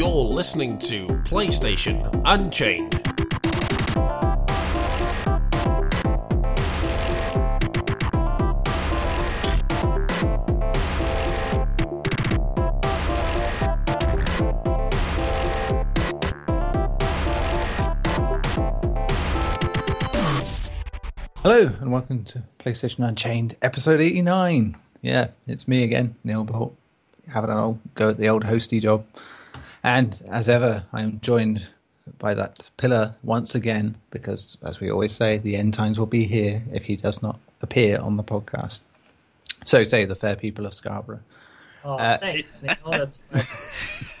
You're listening to PlayStation Unchained. Hello and welcome to PlayStation Unchained, episode 89. Yeah, it's me again, Neil Bolt, having a old go at the old hosty job. And as ever, I am joined by that pillar once again, because as we always say, the end times will be here if he does not appear on the podcast. So say the fair people of Scarborough. Oh, Uh, thanks, That's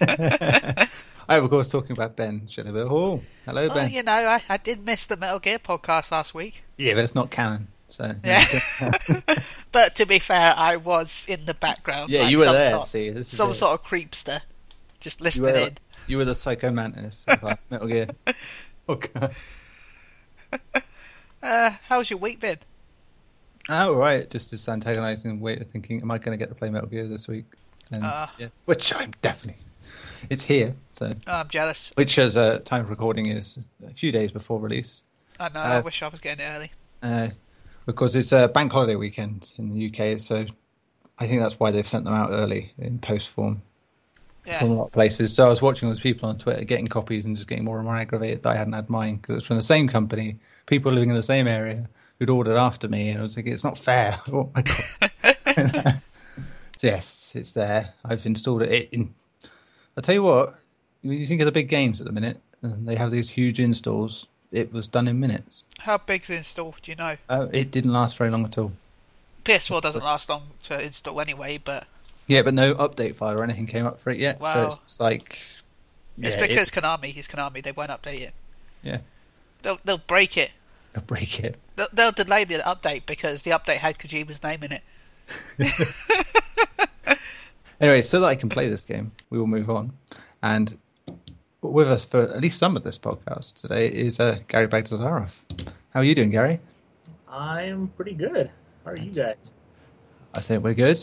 I am, of course, talking about Ben Shilliville Hall. Hello, Oh, Ben. you know, I, I did miss the Metal Gear podcast last week. Yeah, but it's not canon. So Yeah. but to be fair, I was in the background. Yeah, like you were some there. Sort, see, this is some it. sort of creepster, just You listening were, in. you were the Psycho Mantis of Metal Gear podcast. Uh, how's your week been? Oh, right. Just as antagonising and wait, thinking, am I going to get to play Metal Gear this week? And, Uh. yeah, which I'm definitely. It's here. So, Oh, I'm jealous. which, as uh, time of recording, is a few days before release. I know. I Uh, wish I was getting it early. Uh, because it's a bank holiday weekend in the UK, so I think that's why they've sent them out early in post form from a lot of places. So I was watching those people on Twitter getting copies and just getting more and more aggravated that I hadn't had mine because it's from the same company, people living in the same area who'd ordered after me, and I was like, it's not fair. Oh my god! so yes, it's there. I've installed it. In I tell you what, when you think of the big games at the minute, and they have these huge installs. It was done in minutes. How big's the install? Do you know? Uh, it didn't last very long at all. PS4 doesn't last long to install anyway, but Yeah, but no update file or anything came up for it yet. So Wow. it's like it's yeah, because it, Konami is Konami. They won't update it. yeah, They'll they'll break it. I'll break it. They'll, they'll delay the update because the update had Kojima's name in it. Anyway, so that I can play this game, we will move on. And with us for at least some of this podcast today is uh, Gary Bagdazarov. How are you doing, Gary? I'm pretty good. How are you guys? I think we're good.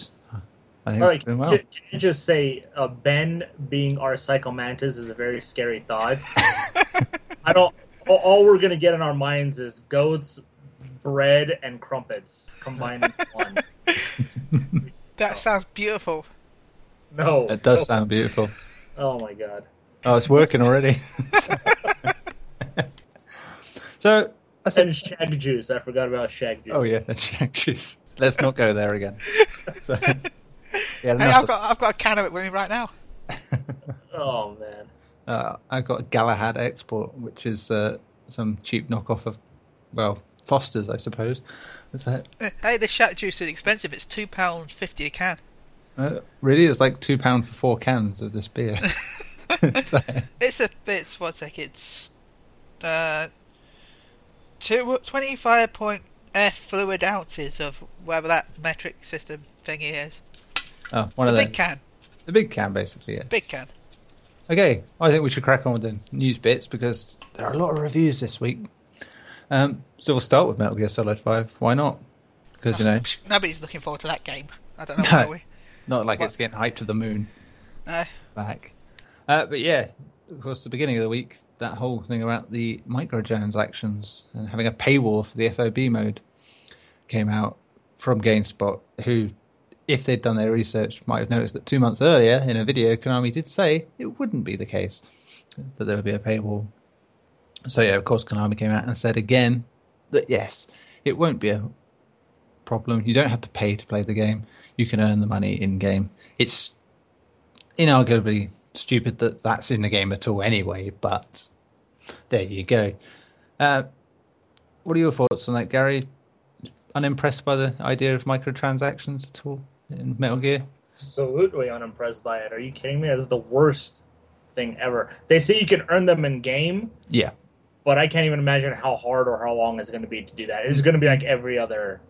I think Like, well. ju- can you just say uh, Ben being our Psycho Mantis is a very scary thought? I don't. All, all we're gonna get in our minds is goats, bread, and crumpets combined in one. That sounds beautiful. No, It does no. sound beautiful. Oh my god. Oh, it's working already. so, I said, And shag juice. I forgot about shag juice. oh yeah, that's Shaq Juice. Let's not go there again. So, yeah, Hey, I've of- got I've got a can of it with me right now. Oh man. Uh, I got a Galahad Export, which is uh, some cheap knockoff of, well, Foster's, I suppose. Is that Hey, the shat juice is expensive. It's two pounds fifty a can. uh, really? It's like two pound for four cans of this beer. so, It's a it's one sec. It's uh two twenty five point F fluid ounces of whatever that metric system thingy is. Oh, one It's of the big can, the big can, basically. Yes. big can. Okay, I think we should crack on with the news bits because there are a lot of reviews this week. Um, so we'll start with Metal Gear Solid Five. Why not? Because you know, Nobody's looking forward to that game. I don't know No. not like What? it's getting hyped to the moon. Uh, back. Uh, but yeah, of course, the beginning of the week, that whole thing about the microtransactions and having a paywall for the FOB mode came out from GameSpot, who, if they'd done their research, might have noticed that two months earlier in a video, Konami did say it wouldn't be the case that there would be a paywall. So yeah, of course, Konami came out and said again that yes, it won't be a problem. You don't have to pay to play the game. You can earn the money in game. It's inarguably stupid that that's in the game at all anyway, but there you go. Uh, what are your thoughts on that, Gary? Unimpressed by the idea of microtransactions at all in Metal Gear? Absolutely unimpressed by it. Are you kidding me? That's the worst thing ever. They say you can earn them in game, Yeah. but I can't even imagine how hard or how long it's going to be to do that. It's going to be like every other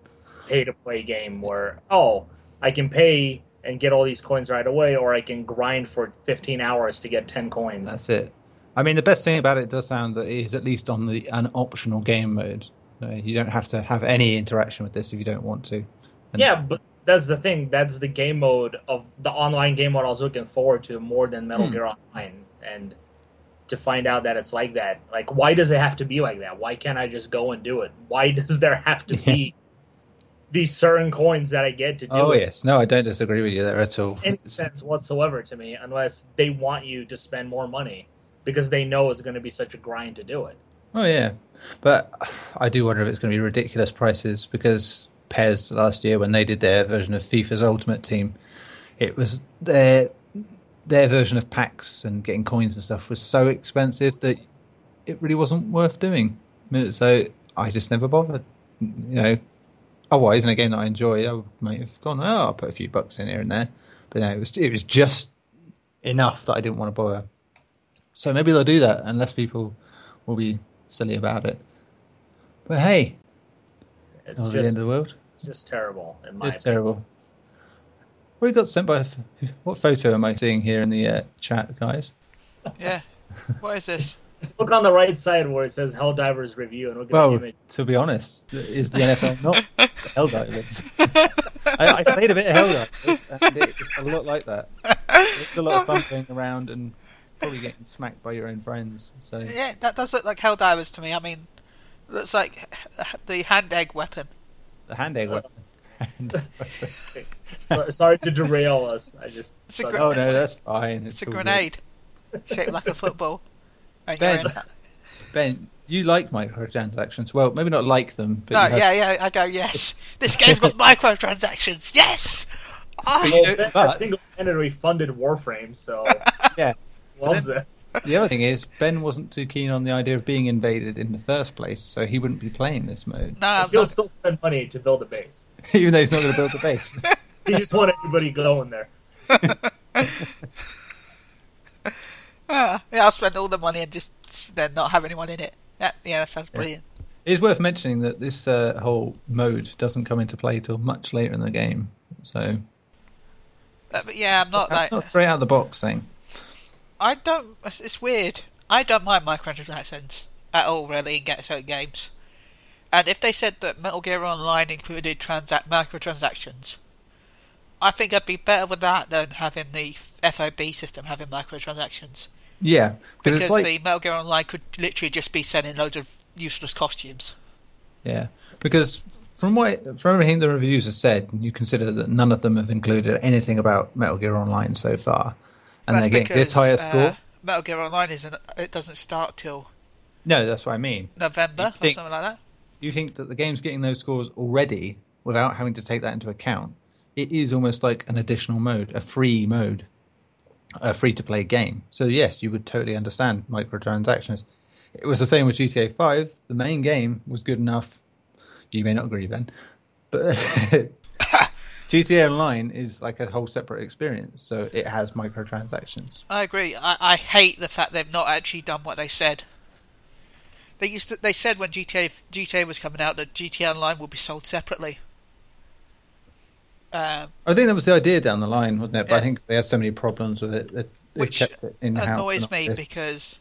pay to play game where, oh, I can pay and get all these coins right away, or I can grind for 15 hours to get 10 coins. That's it. I mean, the best thing about it does sound that it is at least on the an optional game mode. You don't have to have any interaction with this if you don't want to. And- Yeah, but that's the thing. That's the game mode of the online game mode I was looking forward to more than Metal Hmm. Gear Online. and to find out that it's like that. Like, why does it have to be like that? Why can't I just go and do it? Why does there have to be these certain coins that I get to do Oh it? yes, no, I don't disagree with you there at all. any sense whatsoever to me unless they want you to spend more money because they know it's going to be such a grind to do it. Oh yeah, but I do wonder if it's going to be ridiculous prices because PES last year when they did their version of FIFA's Ultimate Team, it was their their version of packs and getting coins and stuff was so expensive that it really wasn't worth doing. So I just never bothered. You know, otherwise in a game that I enjoy, I might have gone, oh, I'll put a few bucks in here and there. But it was it was just enough that I didn't want to bother. So maybe they'll do that, unless people will be silly about it. But hey, It's not the end just of the world. it's just terrible in my It's opinion. terrible. What you got sent by? What photo am I seeing here in the uh, chat, guys? Yeah. What is this? Just look on the right side where it says Helldivers review and look at Well, the image. to be honest, is the NFL not Helldivers? I, I played a bit of Helldivers, and it's a lot like that. It's a lot of fun going around and probably getting smacked by your own friends. So Yeah, that does look like Helldivers to me. I mean, looks like the hand egg weapon. the hand egg weapon. So, sorry to derail us. I just It's a gr- oh no, that's fine. It's a all good. grenade shaped like a football. And Ben. Ben, you like microtransactions? Well, maybe not like them, but No, you have- yeah, yeah. I go, yes. This game's got microtransactions. Yes. Ah, But you Well, don't- Ben but- single-handedly funded Warframe, so yeah. loves it. The other thing is, Ben wasn't too keen on the idea of being invaded in the first place, so he wouldn't be playing this mode, no, I'm He'll not, still spend money to build a base. even though he's not going to build the base. He just want everybody going there. ah, yeah, I'll spend all the money and just then not have anyone in it. That, yeah, that sounds brilliant. It is worth mentioning that this uh, whole mode doesn't come into play till much later in the game, so Uh, but yeah, I'm not like not straight out of the box thing. I don't. It's, weird. I don't mind microtransactions at all, really, in get certain games. And if they said that Metal Gear Online included transact microtransactions, I think I'd be better with that than having the FOB system having microtransactions. Yeah, because like the Metal Gear Online could literally just be sending loads of useless costumes. yeah, because from what from everything the reviews have said, you consider that none of them have included anything about Metal Gear Online so far, and they get this higher uh, score. Metal Gear Online isn't. It doesn't start till No, that's what I mean. November You or think- something like that. you think that the game's getting those scores already without having to take that into account, it is almost like an additional mode, a free mode, a free to play game. So, yes, you would totally understand microtransactions. It was the same with GTA 5. The main game was good enough. You may not agree, Ben, but GTA Online is like a whole separate experience. So, it has microtransactions. I agree. I, I hate the fact they've not actually done what they said. They used to, they said when GTA GTA was coming out that GTA Online would be sold separately. Um, I think that was the idea down the line, wasn't it? But I think they had so many problems with it that they Which kept it in house. annoys me because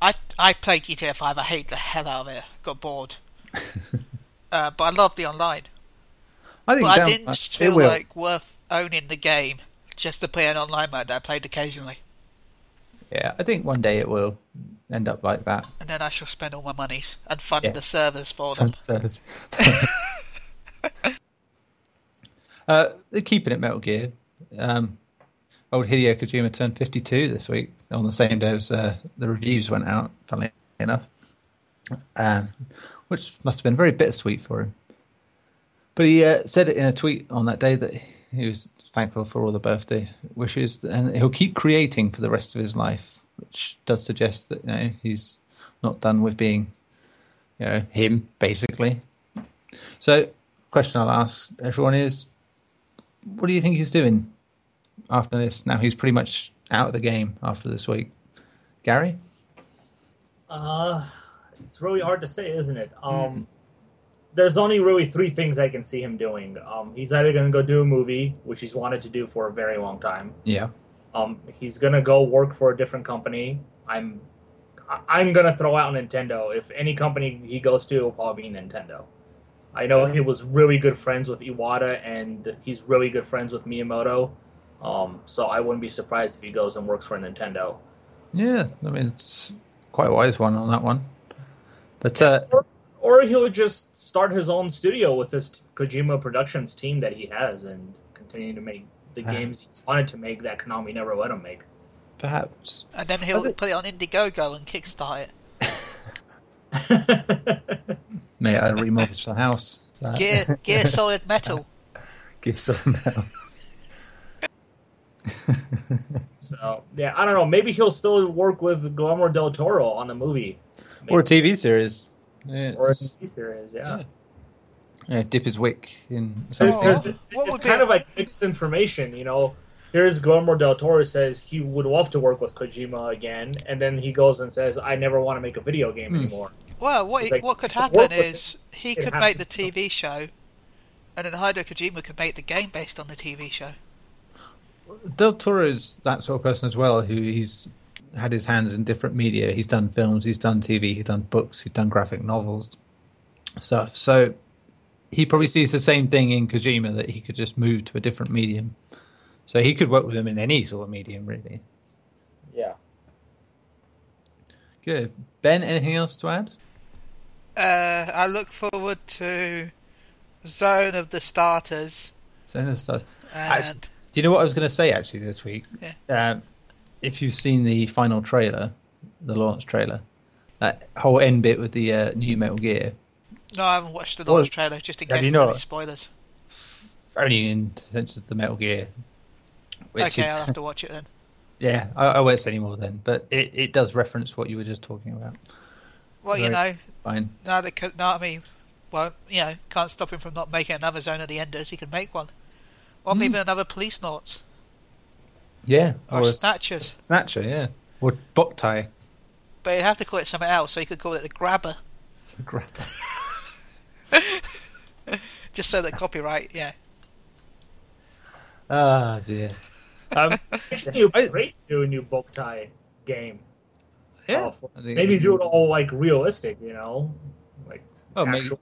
I I played GTA Five. I hate the hell out of it. Got bored. uh, but I love the online. I think But I didn't feel like worth owning the game just to play an online mode that I played occasionally. Yeah, I think one day it will end up like that. And then I shall spend all my monies and fund the Yes. servers for them. Service. uh, they're keeping it Metal Gear. Um, old Hideo Kojima turned 52 this week on the same day as uh, the reviews went out, funnily enough. Um, which must have been very bittersweet for him. But he uh, said it in a tweet on that day that he was thankful for all the birthday wishes and he'll keep creating for the rest of his life, which does suggest that you know, he's not done with being you know, him basically. So, question I'll ask everyone is, what do you think he's doing after this? Now he's pretty much out of the game after this week. Gary, Uh, it's really hard to say, isn't it? Um, There's only really three things I can see him doing. Um, he's either going to go do a movie, which he's wanted to do for a very long time. yeah, Um, he's going to go work for a different company. I'm, I'm going to throw out Nintendo. If any company he goes to, it'll probably be Nintendo. I know he was really good friends with Iwata, and he's really good friends with Miyamoto. Um, so I wouldn't be surprised if he goes and works for Nintendo. Yeah, I mean it's quite a wise one on that one. But uh, Or, or he'll just start his own studio with this Kojima Productions team that he has and continue to make the Ah. games he wanted to make that Konami never let him make. perhaps And then he'll I think- put it on Indiegogo and kickstart it. may I remortgage the house. Gear, Gear Solid Metal. Gear Solid Metal. so yeah, I don't know. Maybe he'll still work with Guillermo del Toro on the movie or a TV series. Yeah, or a it's- TV. Yeah. Yeah. yeah, dip his wick in something. Because it- what it's would be- kind of like mixed information, you know. Here's Guillermo del Toro says he would love to work with Kojima again, and then he goes and says, "I never want to make a video game Hmm. anymore." Well, what he- like, what could happen is he could make the be TV show, and then Hideo Kojima could make the game based on the TV show. Del Toro is that sort of person as well, who he's had his hands in different media. He's done films, he's done TV, he's done books, he's done graphic novels, stuff. So he probably sees the same thing in Kojima that he could just move to a different medium. So he could work with him in any sort of medium, really. Yeah. Good. Ben, anything else to add? Uh, I look forward to Zone of the Starters, So no stuff. and Actually- Do you know what I was going to say actually this week? Yeah. Um, if you've seen the final trailer, the launch trailer, that whole end bit with the uh, new Metal Gear, no, I haven't watched the launch trailer just in case there's any spoilers. only in sense of the Metal Gear. Okay, is, I'll have to watch it then. yeah, I, I won't say any more then, but it, it does reference what you were just talking about. Well, you know, Fine. now that co- no, I mean, well, you know, can't stop him from not making another Zone of the Enders. He can make one, or maybe another Policenauts Yeah, or, or, a Snatchers. Snatcher, yeah, or Boktai. But you'd have to call it something else, so you could call it the Grabber, Grapple. just so that copyright. Yeah, Ah dear. Um, Actually, it would I- be great to do a new Boktai game. yeah, Uh, for- I think- maybe do it all like realistic, you know, like Oh, maybe. actual.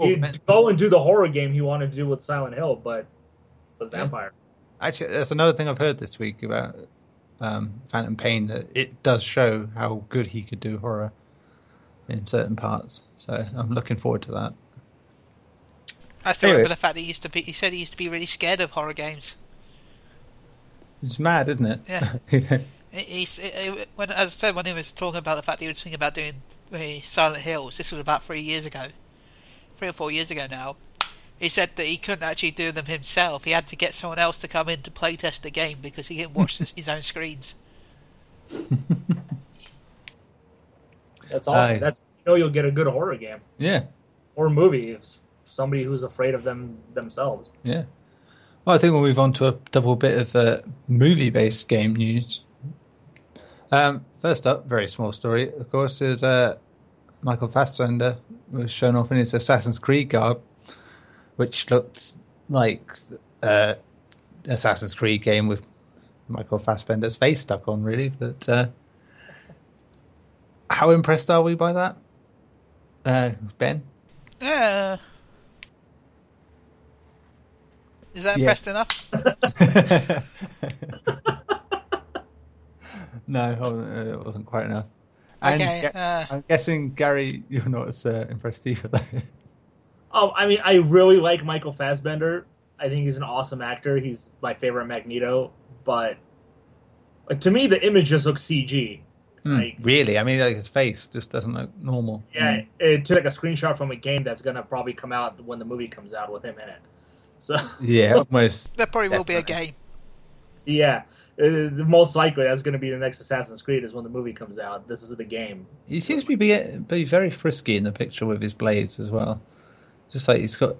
Oh, He'd man. go and do the horror game he wanted to do with Silent Hill, but with Yeah. vampire. Actually, that's another thing I've heard this week about um, Phantom Pain that it does show how good he could do horror in certain parts. So I'm looking forward to that. I still Anyway. remember the fact that he used to be. He said he used to be really scared of horror games. It's mad, isn't it? Yeah. He, he- he- when, as I said, when he was talking about the fact that he was thinking about doing the Silent Hills, this was about three years ago, three or four years ago now. He said that he couldn't actually do them himself. He had to get someone else to come in to playtest the game because he didn't watch his, his own screens. That's awesome. Aye. That's you know you'll get a good horror game yeah, or movie. If somebody who's afraid of them themselves. yeah. Well, I think we'll move on to a double bit of uh, movie-based game news. Um, first up, very small story, of course, is uh, Michael Fassbender was shown off in his Assassin's Creed garb, which looked like uh, Assassin's Creed game with Michael Fassbender's face stuck on, really. But uh, how impressed are we by that, uh, Ben? Yeah. Is that Yeah. impressed enough? no, uh, it wasn't quite enough. And Okay. Ga- Uh, I'm guessing Gary, you're not as uh, impressed either. Though. Oh, I mean, I really like Michael Fassbender. I think he's an awesome actor. He's my favorite Magneto. But like, to me, the image just looks CG. Hmm, Like- really? I mean, like his face just doesn't look normal. Yeah, it took like a screenshot from a game that's gonna probably come out when the movie comes out with him in it. So Yeah, almost. there probably will be a game. yeah, uh, most likely that's gonna be the next Assassin's Creed is when the movie comes out. This is the game. He seems to be be very frisky in the picture with his blades as well. Just like he's got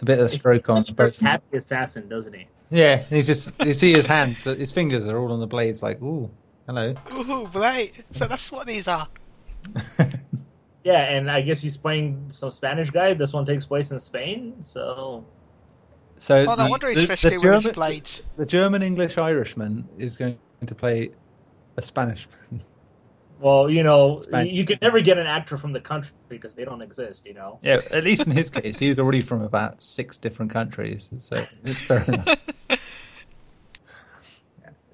a bit of a stroke on He's a very both. happy assassin, doesn't he? Yeah, and he's just you see his hands, his fingers are all on the blades. Like, ooh, hello. Ooh, right. So that's what these are. Yeah, and I guess he's playing some Spanish guy. This one takes place in Spain, so So Oh, no the, wonder the, he's the frisky with his German, the German English Irishman is going to play a Spanishman. well, you know, Span- you can never get an actor from the country because they don't exist. You know. Yeah, at least in his case, he's already from about six different countries, so it's fair enough.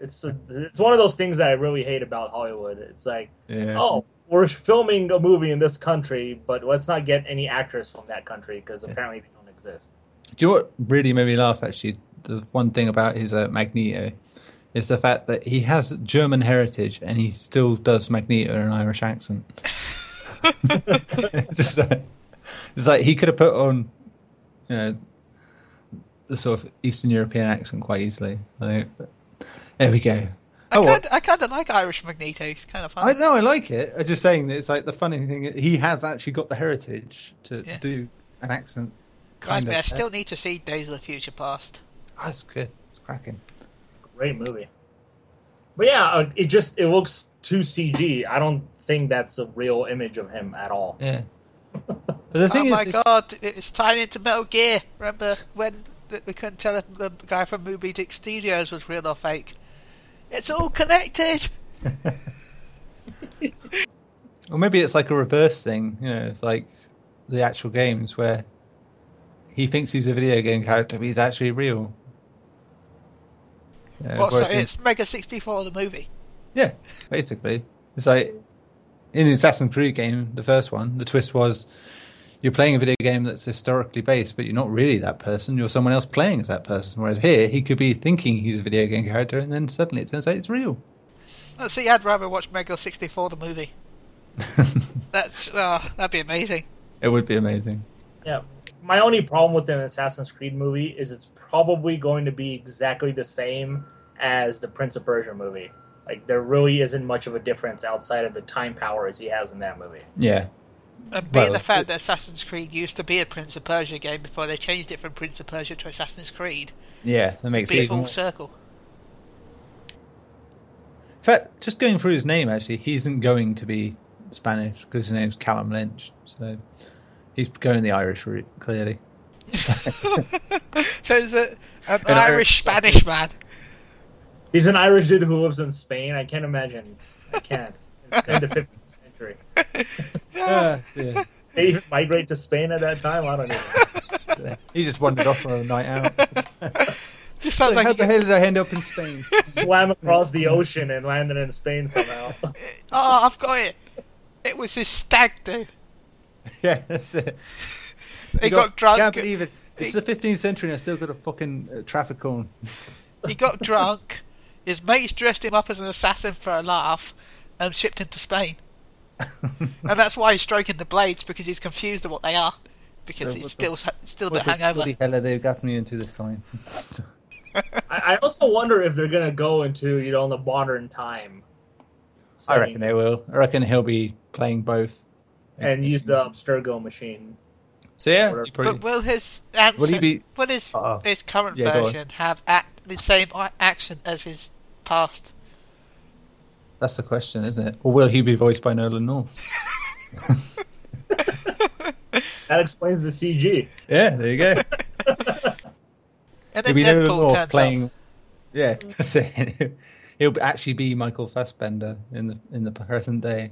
It's it's it's one of those things that I really hate about Hollywood. It's like, Yeah. oh, we're filming a movie in this country, but let's not get any actors from that country because apparently they don't exist. Do you know what really made me laugh? Actually, the one thing about his uh, Magneto is the fact that he has German heritage and he still does Magneto in an Irish accent. Just like, it's like he could have put on, you know, the sort of Eastern European accent quite easily. I. But there we go. I Oh, I kind of like Irish Magneto. He's kind of I fun. know I like it. I'm just saying that it's like the funny thing. He has actually got the heritage to Yeah. do an accent. Reminds Kind me, of. I still need to see Days of the Future Past. That's good. It's cracking. Great movie. But yeah, uh, it just it looks too CG. I don't think that's a real image of him at all. Yeah. But the thing oh is, my it's- god, it's tying into Metal Gear. Remember when we couldn't tell if the guy from Moby Dick Studios was real or fake? It's all connected. Or maybe it's like a reverse thing. You know, it's like the actual games where he thinks he's a video game character, but he's actually real. Yeah, What, so whereas in- it's Mega 64 the movie. yeah, basically, it's like in the Assassin's Creed game, the first one. The twist was you're playing a video game that's historically based, but you're not really that person. You're someone else playing as that person. Whereas here, he could be thinking he's a video game character, and then suddenly it turns out it's real. Let's see, I'd rather watch Mega 64 the movie. That's oh, that'd be amazing. it would be amazing. Yeah. My only problem with an Assassin's Creed movie is it's probably going to be exactly the same as the Prince of Persia movie. Like there really isn't much of a difference outside of the time powers he has in that movie. Yeah, And being Well, the fact it- that Assassin's Creed used to be a Prince of Persia game before they changed it from Prince of Persia to Assassin's Creed, yeah, that makes be it a even full more- circle. In fact, just going through his name, actually, he isn't going to be Spanish because his name's Callum Lynch. So he's going the Irish route, clearly. So it's a, an An Irish Irish- Spanish man. He's an Irish dude who lives in Spain. I can't imagine. I can't. It's in the 15th century. Ah, dear. They even migrate to Spain at that time. I don't know. he just wandered off on a night out. Just sounds How like the hell did I end up in Spain? Swam across the ocean and landed in Spain somehow. oh, I've got it. It was his stag do. yeah, that's it. He You got, drunk. Can't believe it. It's the 15th century and I still got a fucking uh, traffic cone. He got drunk. His mates dressed him up as an assassin for a laugh, and shipped him to Spain. and that's why he's stroking the blades because he's confused of what they are. Because So he's what still still a bit the hangover. bloody hell are they got me into this time? I, I also wonder if they're gonna go into you know the modern time. I reckon they will. I reckon he'll be playing both. And use the um, Abstergo machine. So yeah, Whatever. But will his answer, Will he be- will his, Uh-oh. his current Yeah, version have act, the same action as his past? that's the question, isn't it? Or will he be voiced by Nolan North? That explains the CG. Yeah, there you go. And He'll then be Nolan Deadpool North turns playing. up. Yeah, it. He'll actually be Michael Fassbender in the in the present day.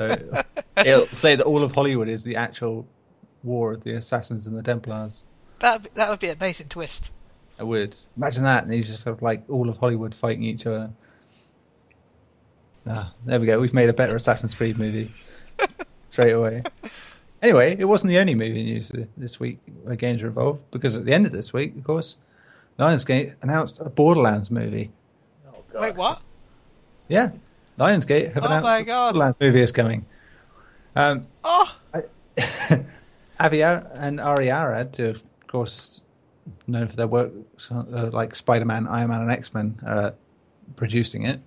So it'll say that all of Hollywood is the actual war of the assassins and the Templars. That would- that would be an amazing twist. I would imagine that, and you just have like all of Hollywood fighting each other. Ah, there we go. We've made a better Assassin's Creed movie straight away. Anyway, it wasn't the only movie news this week where games were involved, because at the end of this week, of course, Lionsgate announced a Borderlands movie. Oh god. Wait, what? Yeah, Lionsgate have Oh announced my God. Borderlands movie is coming. Um, Oh, Avi and Ari Arad, who of course known for their work uh, like Spider-Man, Iron Man, and X-Men, are producing it.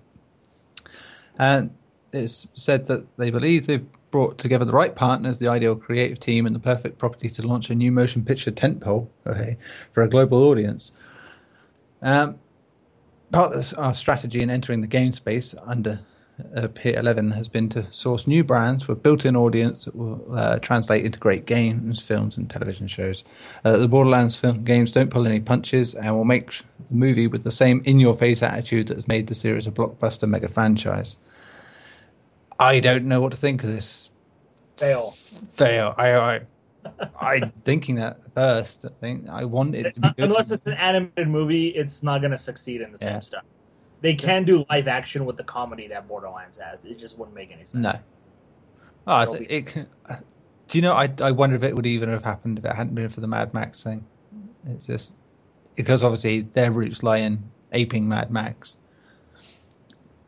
And it's said that they believe they've brought together the right partners, the ideal creative team, and the perfect property to launch a new motion picture tentpole okay, for a global audience. Um, part of our strategy in entering the game space under uh, Peter Levin has been to source new brands with built-in audience that will uh, translate into great games, films, and television shows. Uh, the Borderlands film games don't pull any punches and will make the movie with the same in-your-face attitude that has made the series a blockbuster mega franchise. I don't know what to think of this Fail. fail. I, I, I'm thinking that first. I think I want it to be good. Unless it's an animated movie, it's not going to succeed in the same Yeah. stuff. They can do live action with the comedy that Borderlands has. It just wouldn't make any sense. No. Oh, it, can- uh, do you know? I I wonder if it would even have happened if it hadn't been for the Mad Max thing. Mm-hmm. It's just because obviously their roots lie in aping Mad Max.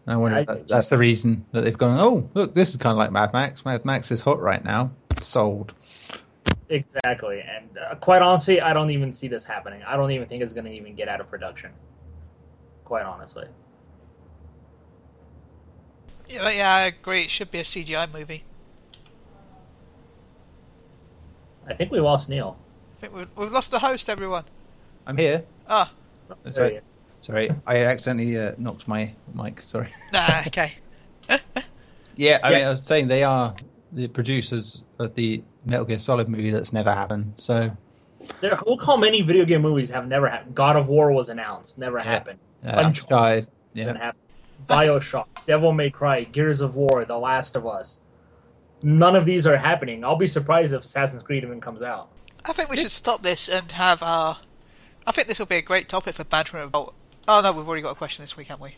And I wonder I if that, just- that's the reason that they've gone. Oh, look, this is kind of like Mad Max. Mad Max is hot right now. Sold. Exactly, and uh, quite honestly, I don't even see this happening. I don't even think it's going to even get out of production. Quite honestly, Yeah, yeah, I agree. It should be a CGI movie. I think we lost Neil. I think we've, we've lost the host, everyone. I'm here. Ah, That's There he right. is. Sorry, I accidentally uh, knocked my mic. Sorry. nah, okay. Yeah, I Yeah. mean, I was saying they are the producers of the Metal Gear Solid movie that's never happened. So There, look how many video game movies have never happened. God of War was announced, never happened. uh, Uncharted Uncharted, doesn't yeah. happen. Bioshock, Devil May Cry, Gears of War, The Last of Us. None of these are happening. I'll be surprised if Assassin's Creed even comes out. I think we should stop this and have our. I think this will be a great topic for banter about. Oh, oh no, we've already got a question this week, haven't we?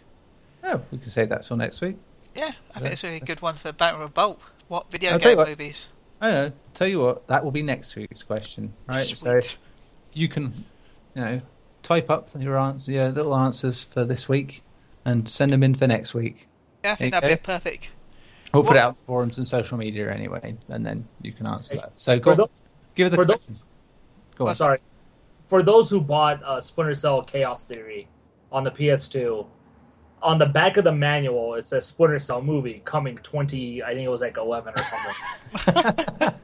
Oh, we can save that till next week. Yeah, I Yeah. think it's a really good one for banter about. What video I'll tell you game what. movies? I know. Tell you what, that will be next week's question, right? So you can, you know, type up your answer, your little answers for this week, and send them in for next week. Yeah, I think that'd be perfect. We'll put it out on forums and social media anyway, and then you can answer Hey, that. So go, those, give it the question. those Go on. sorry, for those who bought uh, Splinter Cell Chaos Theory on the PS2, on the back of the manual it says Splinter Cell movie coming 20. I think it was like 11 or something.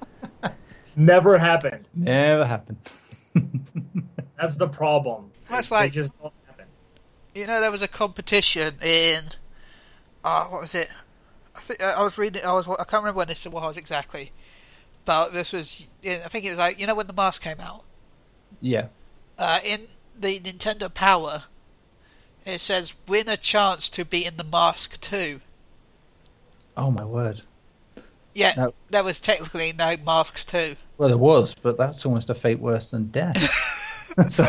it's never happened. Never happened. That's the problem. That's They like- just don't happen. You know, there was a competition in. Uh, what was it? I think I was reading. I was. I can't remember when this was exactly, but this was. I think it was like you know when the mask came out. yeah. Uh, in the Nintendo Power, it says win a chance to be in the mask too. Oh my word. Yeah, No. there was technically no masks too. Well, there was, but that's almost a fate worse than death. so,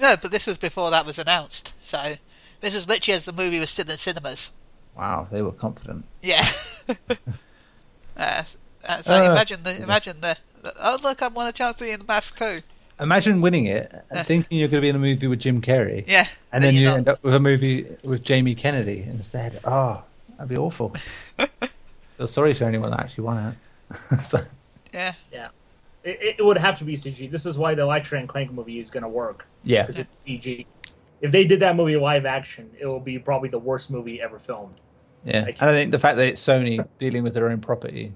No, but this was before that was announced. So this was literally as the movie was still in cinemas. wow, they were confident. Yeah. uh, uh, so Uh, imagine the imagine the, the oh look I won a chance to be in the mask too. Imagine winning it and thinking you're going to be in a movie with Jim Carrey, Yeah. and then you're not. end up with a movie with Jamie Kennedy instead. Oh, that'd be awful. Feel sorry for anyone that actually won it. so, Yeah. It, it would have to be CG. This is why the Ratchet and Clank movie is going to work yeah, because it's CG. If they did that movie live action, it will be probably the worst movie ever filmed. yeah. I And I think the fact that it's Sony dealing with their own property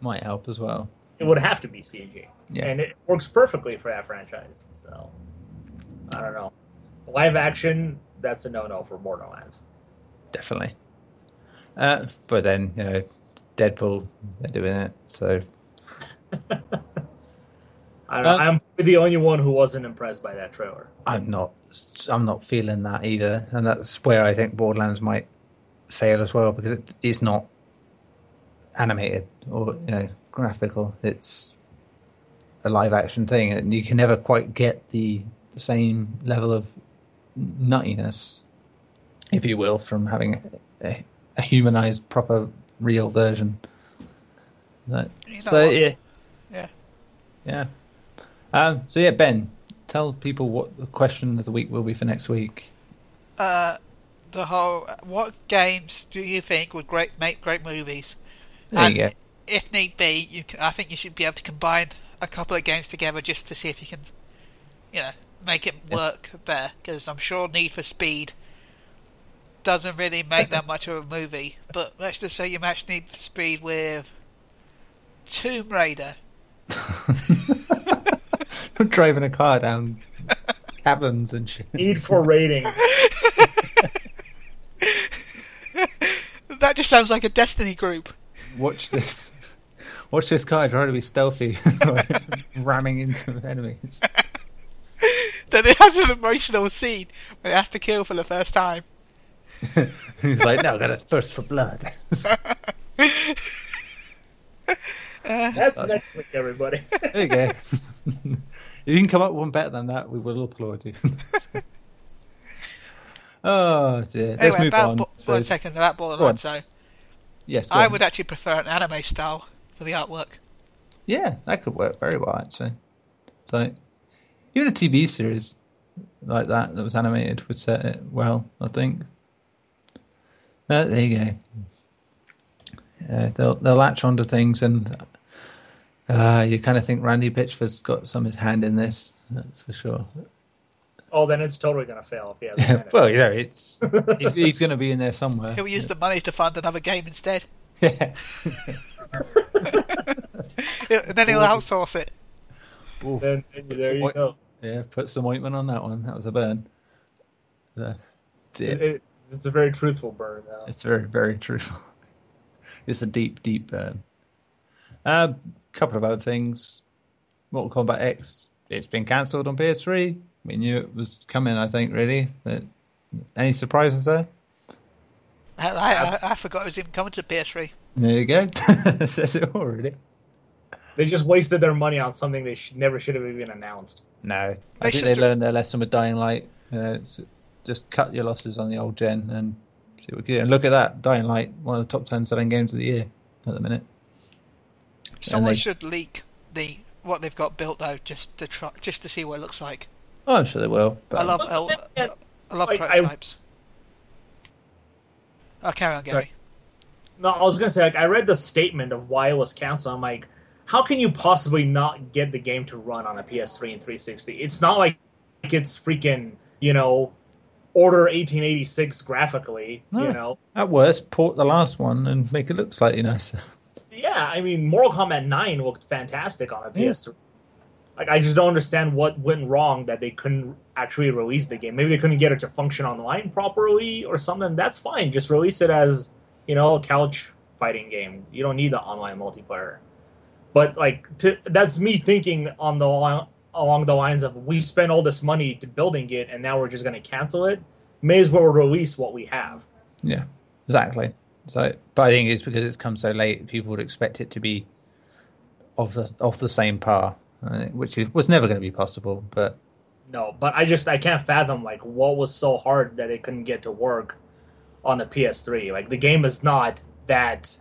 might help as well. It would have to be CG, Yeah. and it works perfectly for that franchise. So I don't know. Live action, that's a no-no for Borderlands. Definitely. Uh, but then you know, Deadpool, they're doing it. So I don't know. Uh, I'm the only one who wasn't impressed by that trailer. I'm not I'm not feeling that either, and that's where I think Borderlands might fail as well because it, it's not animated or you know graphical. It's a live action thing, and you can never quite get the, the same level of nuttiness, if you will, from having a, a humanized, proper, real version. That- You know so what? yeah, Yeah. Yeah. Um, so yeah, Ben, tell people what the question of the week will be for next week. Uh, the whole what games do you think would great make great movies? There and you go. if need be, you can, I think you should be able to combine a couple of games together just to see if you can, you know, make it Yeah. work better. Because I'm sure Need for Speed doesn't really make that much of a movie. But let's just say you match Need for Speed with Tomb Raider. Driving a car down caverns and shit. Need for rating. That just sounds like a Destiny group. Watch this. Watch this guy trying to be stealthy, ramming into enemies. Then it has an emotional scene where it has to kill for the first time. He's like, no, I got a thirst for blood. That's next week, everybody. there you go. if you can come up with one better than that, we will applaud you. Oh dear. Let's Anyway, move about on. Bo- I one suppose. second about Go on. Borderlands though. Yes, I on. would actually prefer an anime style for the artwork. Yeah, that could work very well actually. So, even a TV series like that that was animated would set it well. I think. Uh, there you go. Yeah, they'll they'll latch onto things, and uh, you kind of think Randy Pitchford's got some his hand in this. That's for sure. Oh, then it's totally gonna fail if he has. a well, you know, it's he's, he's going to be in there somewhere. He'll use the money to fund another game instead. Yeah. and then he'll outsource it. Oof. then there you What- go. Yeah, put some ointment on that one. That was a burn. The, It, it- it's a very truthful burn. Though. It's very, very truthful. It's a deep, deep burn. A uh, couple of other things. Mortal Kombat X, it's been cancelled on PS3. We knew it was coming, I think, really. But any surprises there? I, I, I, I forgot it was even coming to PS3. There you go. Says it already. They just wasted their money on something they should, never should have even announced. No. They I think should they learned their lesson with Dying Light. You know, it's, just cut your losses on the old gen and see what we can do. And look at that. Dying Light, one of the top 10 selling games of the year at the minute. Someone they- should leak the what they've got built though, just to try, just to see what it looks like. Oh, I'm sure they will. But I love But I, then again, I love like, I- prototypes. Oh, carry on, Gary. Right. No, I was gonna say like I read the statement of why it was canceled. I'm like, how can you possibly not get the game to run on a PS3 and 360? It's not like it's freaking you know Order 1886 graphically. No. You ah, know, At worst, port the last one and make it look slightly nicer. yeah. I mean, Mortal Kombat 9 looked fantastic on a Yeah. PS3. Like I just don't understand what went wrong that they couldn't actually release the game. Maybe they couldn't get it to function online properly or something. That's fine. Just release it as you know a couch fighting game. You don't need the online multiplayer. But like to, that's me thinking on the along the lines of we spent all this money to building it and now we're just going to cancel it. May as well release what we have. Yeah, exactly. So, but I think it's because it's come so late, people would expect it to be of the of the same par, uh, which is, was never going to be possible. But No, but I just I can't fathom like what was so hard that it couldn't get to work on the PS3. Like the game is not that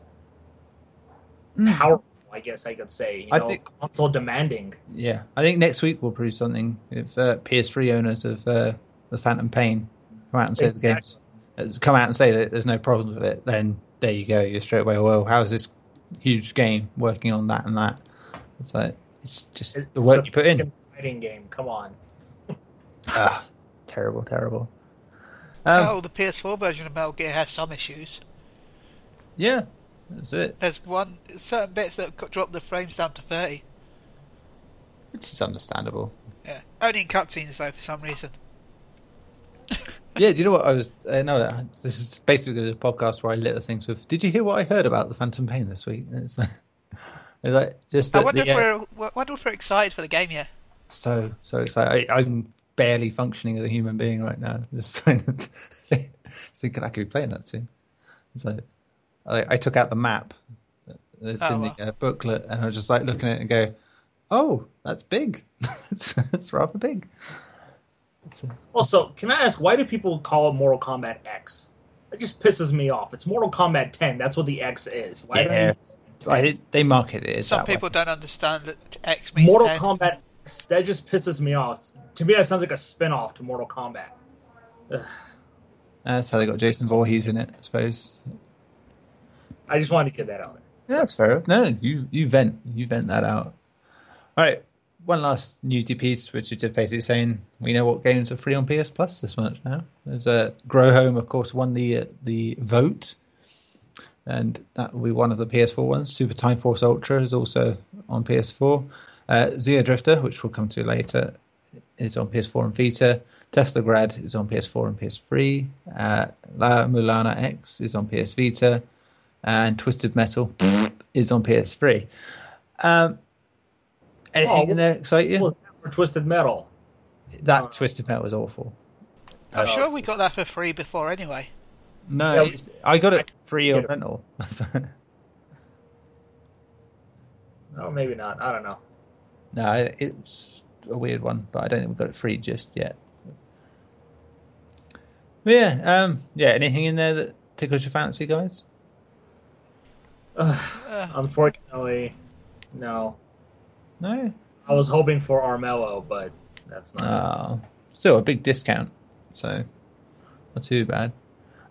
powerful. I guess I could say. You I know, think- console demanding. yeah, I think next week we'll prove something. If uh, PS3 owners of uh, the Phantom Pain come out and say Exactly. the game's come out and say that there's no problem with it, then there you go. You're straight away. Well, how's this huge game working on that and that? It's like it's just It- the work a you put in. Fighting game. Come on. Ah, terrible, terrible. Um, oh, the PS4 version of Metal Gear has some issues. Yeah, that's it. There's one certain bits that cut- drop the frames down to 30. Which is understandable. Yeah, only in cutscenes though for some reason. Yeah, do you know what I was? Uh, no, uh, this is basically the podcast where I lit the things with. Did you hear what I heard about the Phantom Pain this week? It's, it's like just I wonder the, if uh, we're wonder if we're excited for the game yet. so so excited. I, I'm barely functioning as a human being right now. Just trying to thinking I could be playing that soon. So I, I took out the map that's Oh, in the uh, booklet, and I was just like looking at it and go, "Oh, that's big. that's, that's rather big." It's, uh, Also, can I ask why do people call it Mortal Kombat X? It just pisses me off. It's Mortal Kombat 10. That's what the X is. Why Yeah. don't you I they market it as Some that way. people don't understand that X means Mortal 10. Kombat X? That just pisses me off. To me, that sounds like a spin-off to Mortal Kombat. Ugh. That's how they got Jason Voorhees in it, I suppose. I just wanted to get that out. Yeah, that's fair. No, you you vent you vent that out. All right, one last newsy piece, which is just basically saying we know what games are free on PS Plus this month now. There's a uh, Grow Home, of course, won the uh, the vote, and that will be one of the PS4 ones. Super Time Force Ultra is also on PS4. Uh, Zero Drifter, which we'll come to later, is on PS4 and Vita. Teslagrad is on PS4 and PS3. Uh, La-Mulana EX is on PS Vita and Twisted Metal is on PS3. Um, anything Oh, in there excite you? For Twisted Metal. that uh, Twisted Metal was awful. I'm Uh, sure we got that for free before anyway. No, Yeah, it's- I got it free on rental. No, maybe not. I don't know. no, it- it's a weird one, but I don't think we got it free just yet. But yeah, um, yeah. Anything in there that tickles your fancy, guys? Unfortunately, no. No. I was hoping for Armello, but that's not. Oh, still a big discount, so not too bad.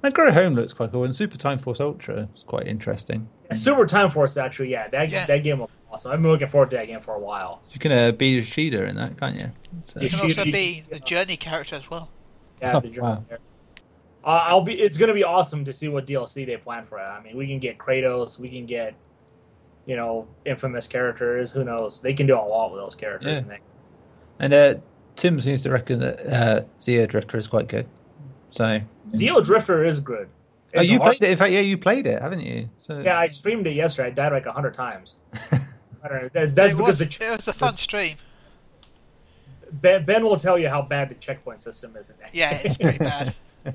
And Grow Home looks quite cool, and Super Time Force Ultra is quite interesting. Super Time Force, actually, yeah, that Yeah. that game was awesome. I've been looking forward to that game for a while. You can uh, be Yoshida in that, can't you? So, You can also be- be the Journey character as well. Yeah, Oh, the journey wow. there. Uh, I'll be. It's gonna be awesome to see what DLC they plan for it. I mean, we can get Kratos, we can get, you know, infamous characters. Who knows? They can do a lot with those characters. Yeah. and they- and uh, Tim seems to reckon that uh, Xeodrifter is quite good. So, Xeodrifter is good. oh, you hard- played it? In fact, yeah, you played it, haven't you? So, Yeah, I streamed it yesterday. I died like a hundred times. I don't know. That, that's it because was, the it was a fun stream. ben, ben will tell you how bad the checkpoint system is in that. Yeah, it's pretty bad.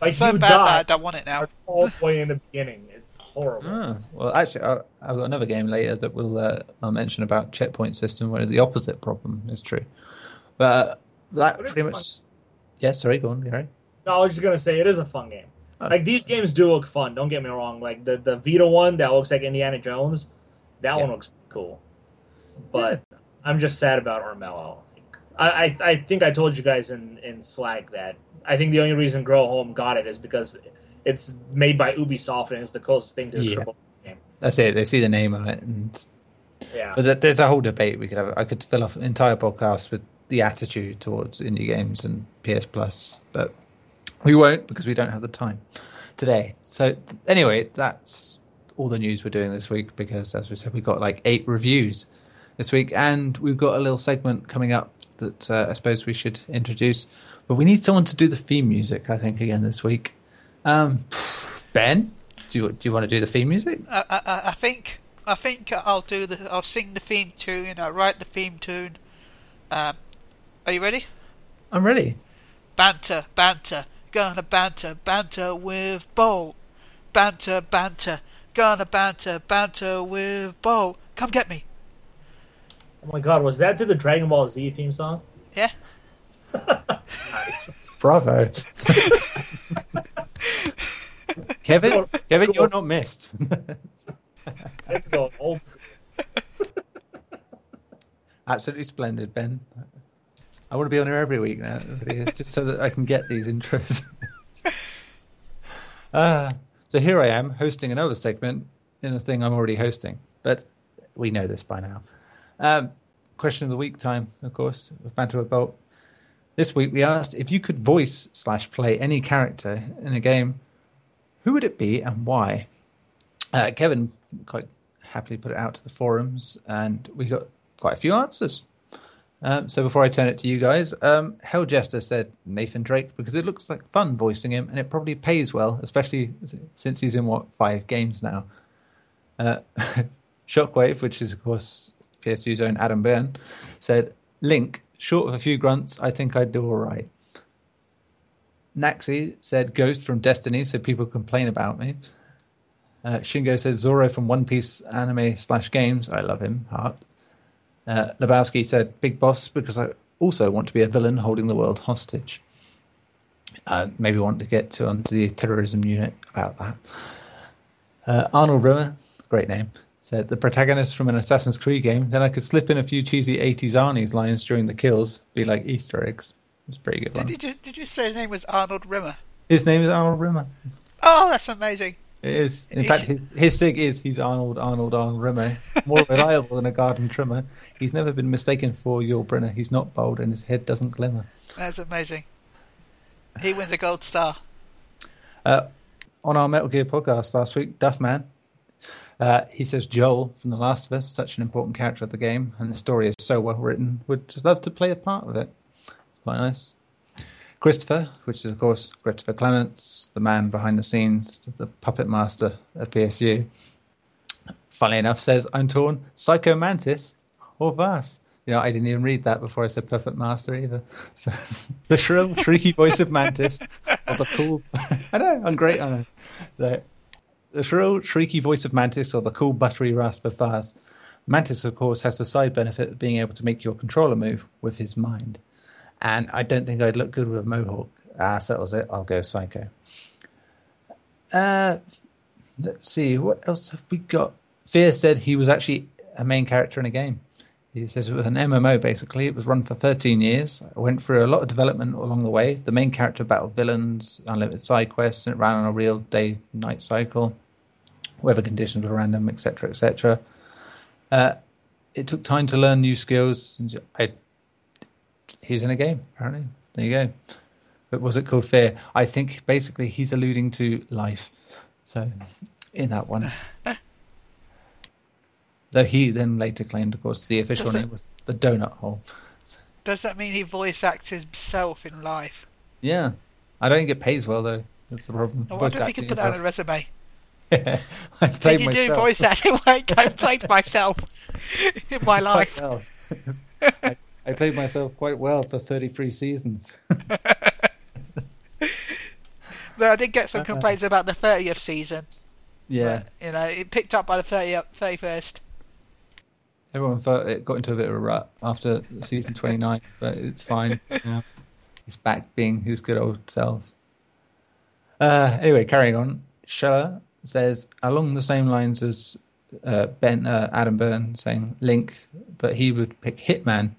like so you bad that I don't want it now. all the way in the beginning. It's horrible. Ah, well, actually, I, I've got another game later that will uh, I'll mention about checkpoint system where the opposite problem is true. But uh, that But it's pretty fun. much. Yeah, sorry, go on, Gary. No, I was just gonna say it is a fun game. Oh. Like these games do look fun. Don't get me wrong. Like the the Vita one that looks like Indiana Jones, that Yeah. one looks cool. But I'm just sad about Armello. I, I I think I told you guys in in Slack that I think the only reason Grow Home got it is because it's made by Ubisoft and it's the closest thing to a Yeah. triple game. That's it. They see the name on it, and Yeah. but there's a whole debate we could have. I could fill off an entire podcast with the attitude towards indie games and PS Plus, but we won't because we don't have the time today. So anyway, that's all the news we're doing this week because, as we said, we got like eight reviews this week, and we've got a little segment coming up that uh, I suppose we should introduce. But we need someone to do the theme music, I think, again this week. Um, ben, do you do you want to do the theme music? I, I, I think I think I'll do the I'll sing the theme tune. I'll write the theme tune. Um, are you ready? I'm ready. Banter, banter, gonna banter, banter with Bolt. Banter, banter, gonna banter, banter with Bolt. Come get me. oh my god, was that to the Dragon Ball Z theme song? Yeah. Nice. Bravo. Kevin, Let's. Kevin, you're not missed. Let's go old. Absolutely splendid, Ben. I want to be on here every week now, just so that I can get these intros. uh, so here I am hosting another segment in a thing I'm already hosting, but we know this by now. Um, question of the week time, of course, with Banter with Bolt. This week we asked if you could voice slash play any character in a game, who would it be and why? Uh, Kevin quite happily put it out to the forums, and we got quite a few answers. Um, so before I turn it to you guys, um, Hell Jester said Nathan Drake because it looks like fun voicing him, and it probably pays well, especially since he's in what five games now. Uh, Shockwave, which is of course PSU's own Adam Byrne, said Link. Short of a few grunts, I think I'd do all right. Naxi said Ghost from Destiny, so people complain about me. Uh, Shingo said Zoro from One Piece anime slash games. I love him. Heart. Uh, Lebowski said Big Boss because I also want to be a villain holding the world hostage. Uh, maybe want to get to onto the terrorism unit about that. Uh, Arnold Rimmer, great name, said the protagonist from an Assassin's Creed game. Then I could slip in a few cheesy 80s Arnie's lines during the kills, be like Easter eggs. It's a pretty good one. Did you did you say his name was Arnold Rimmer? His name is Arnold Rimmer. Oh, that's amazing. It is. In fact, his his sig is he's Arnold Arnold Arnold Rimmer, more reliable than a garden trimmer. He's never been mistaken for Yul Brynner. He's not bold, and his head doesn't glimmer. That's amazing. He wins a gold star. Uh, on our Metal Gear podcast last week, Duffman, uh, he says Joel from The Last of Us, such an important character of the game, and the story is so well written. Would just love to play a part of it. It's quite nice. Christopher, which is of course Christopher Clements, the man behind the scenes, the puppet master of PSU. Funnily enough, says I'm torn. Psycho Mantis or Vas. You know, I didn't even read that before I said Puppet Master either. So, the shrill, shrieky voice of Mantis, or the cool. I know, I'm great on it. The shrill, shrieky voice of Mantis, or the cool, buttery rasp of Vaz. Mantis, of course, has the side benefit of being able to make your controller move with his mind. And I don't think I'd look good with a mohawk. Ah, settles it. I'll go Psycho. Uh, let's see. What else have we got? Fear said he was actually a main character in a game. He says it was an MMO basically. It was run for 13 years. I went through a lot of development along the way. The main character battled villains, unlimited side quests, and it ran on a real day night cycle. Weather conditions were random, etc., etc. Uh, it took time to learn new skills. I, he's in a game, apparently. There you go. But was it called Fear? I think basically he's alluding to life. So, in that one. Though he then later claimed, of course, the official Does it- name was the Donut Hole. Does that mean he voice acts himself in life? Yeah. I don't think it pays well, though. That's the problem. I wonder if he could acting put that on a resume. I played Did you myself do voice acting? I played myself in my quite life. well. I, I played myself quite well for 33 seasons. Though I did get some Uh-uh. complaints about the 30th season. yeah. But, you know, it picked up by the 30th, 31st. Everyone thought it got into a bit of a rut after season 29, but it's fine. now. He's back being his good old self. Uh, anyway, carrying on. Scheller says, along the same lines as uh, Ben uh, Adam Byrne saying Link, but he would pick Hitman.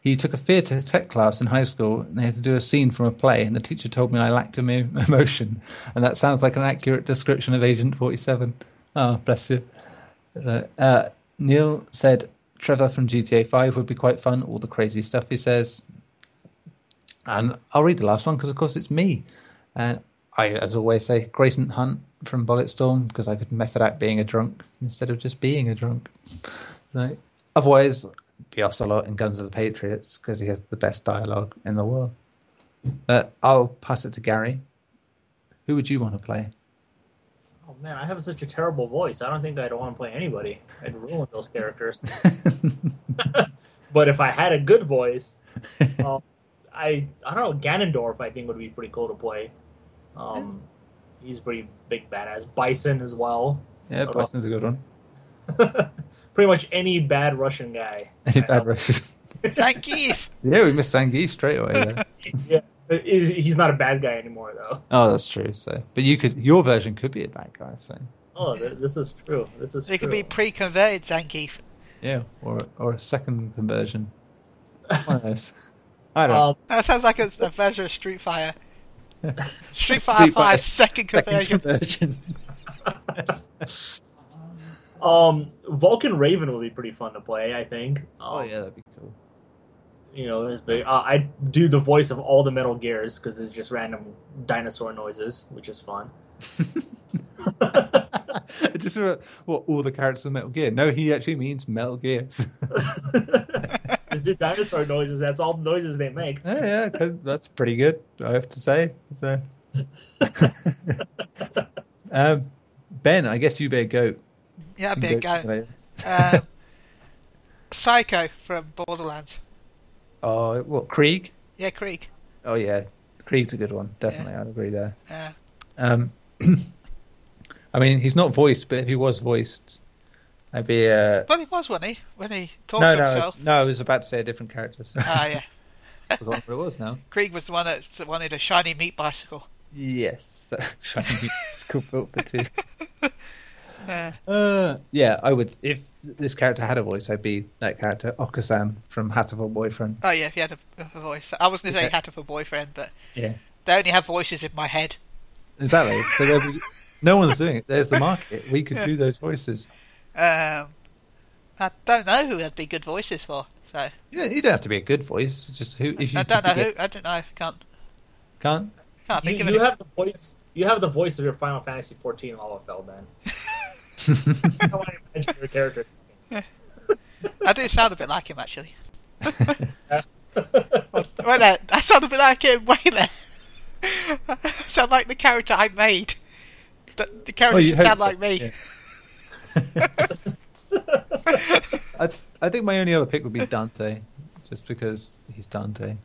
He took a theatre tech class in high school and they had to do a scene from a play, and the teacher told me I lacked emo- emotion, and that sounds like an accurate description of Agent 47. Oh, bless you. Uh, uh, Neil said Trevor from GTA 5 would be quite fun, all the crazy stuff he says. And I'll read the last one because, of course, it's me. And I, as always, say Grayson Hunt from Bulletstorm because I could method act being a drunk instead of just being a drunk. Like, otherwise, be Ocelot in Guns of the Patriots because he has the best dialogue in the world. But I'll pass it to Gary. Who would you want to play? Oh man, I have such a terrible voice. I don't think I'd want to play anybody. I'd ruin those characters. but if I had a good voice, um, I I don't know Ganondorf. I think would be pretty cool to play. Um, he's pretty big badass. Bison as well. yeah, Bison's a good one. Pretty much any bad Russian guy. Any bad Russian? Thank yeah, we missed Zangief straight away. There. Yeah, he's not a bad guy anymore though. Oh, that's true. So, but you could your version could be a bad guy. So, Oh, this is true. This is He true. could be pre-converted Zangief. yeah, or or a second conversion. One of those. I don't know. Um, That sounds like a, a version of Street Fighter. Street Fighter Street Fighter 5 second Second conversion. conversion. um, Vulcan Raven would be pretty fun to play. I think. oh Um, yeah, that'd be cool. you know, it's big. Uh, I do the voice of all the Metal Gears because it's just random dinosaur noises, which is fun. Just uh, what all the characters of Metal Gear. No, he actually means Metal Gears. Just do dinosaur noises. That's all the noises they make. oh, yeah, could- that's pretty good. I have to say. So, um, Ben, I guess you better go. Yeah, big Go go. to- Um, Psycho from Borderlands. Oh, what Krieg? Yeah, Krieg. Oh yeah, Krieg's a good one. Definitely, I'd agree there. Yeah. Um, I mean, he's not voiced, but if he was voiced, I'd be. Uh, Well, he was, wasn't he? When he talked no, to no, himself. it's- no. I was about to say a different character. So Ah, yeah. I forgot what it was now. Krieg was the one that wanted a shiny meat bicycle. Yes, shiny school built for two. Uh, Uh, yeah, I would. If this character had a voice, I'd be that character, Okosan from Hatoful Boyfriend. oh, yeah, if he had a, a voice. I wasn't going to say Okay. he had a boyfriend, but Yeah, they only have voices in my head. exactly. So be, no one's doing it. There's the market. We could do those voices. Um, I don't know who there'd be good voices for, so You don't, you don't have to be a good voice. Just who. If you I don't know who. get- I don't know. Can't Can't. can't You, you have the voice. You have the voice of your Final Fantasy XIV Lalafell, man. That's how I imagine your character. I do sound a bit like him actually. Wait there, I sound a bit like him. Wait there. I sound like the character I made. The, the character Well, you should sound so, like me. I, I think my only other pick would be Dante, just because he's Dante,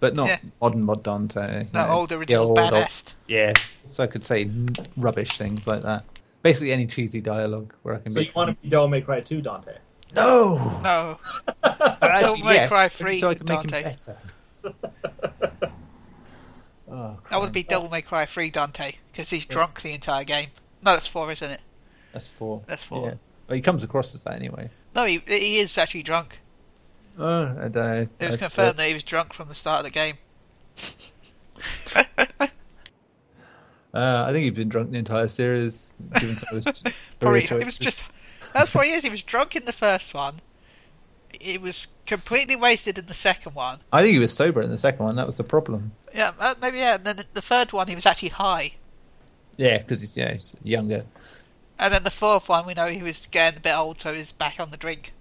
but not Yeah. modern mod Dante. you No, know, old the original old- badass. Yeah, so I could say n- rubbish things like that. Basically, any cheesy dialogue where I can. So be you want to be Devil May Cry 2, Dante? No. No, Actually, Devil May yes, Cry 3 so I can make Dante. him better. Oh, That would be Devil May Cry 3 Dante, because he's drunk the entire game. No, that's 4, isn't it? That's four. That's four. Yeah. Well, he comes across as that anyway. No, he, he is actually drunk. Oh, I don't know. It was confirmed that he was drunk from the start of the game. Uh, I think he's been drunk the entire series. Given some Probably, it was just. That's what he is. He was drunk in the first one. He was completely wasted in the second one. I think he was sober in the second one. That was the problem. Yeah, uh, maybe yeah. And then the third one, he was actually high. Yeah, because he's yeah he's younger. And then the fourth one, we know he was getting a bit old, so he's back on the drink.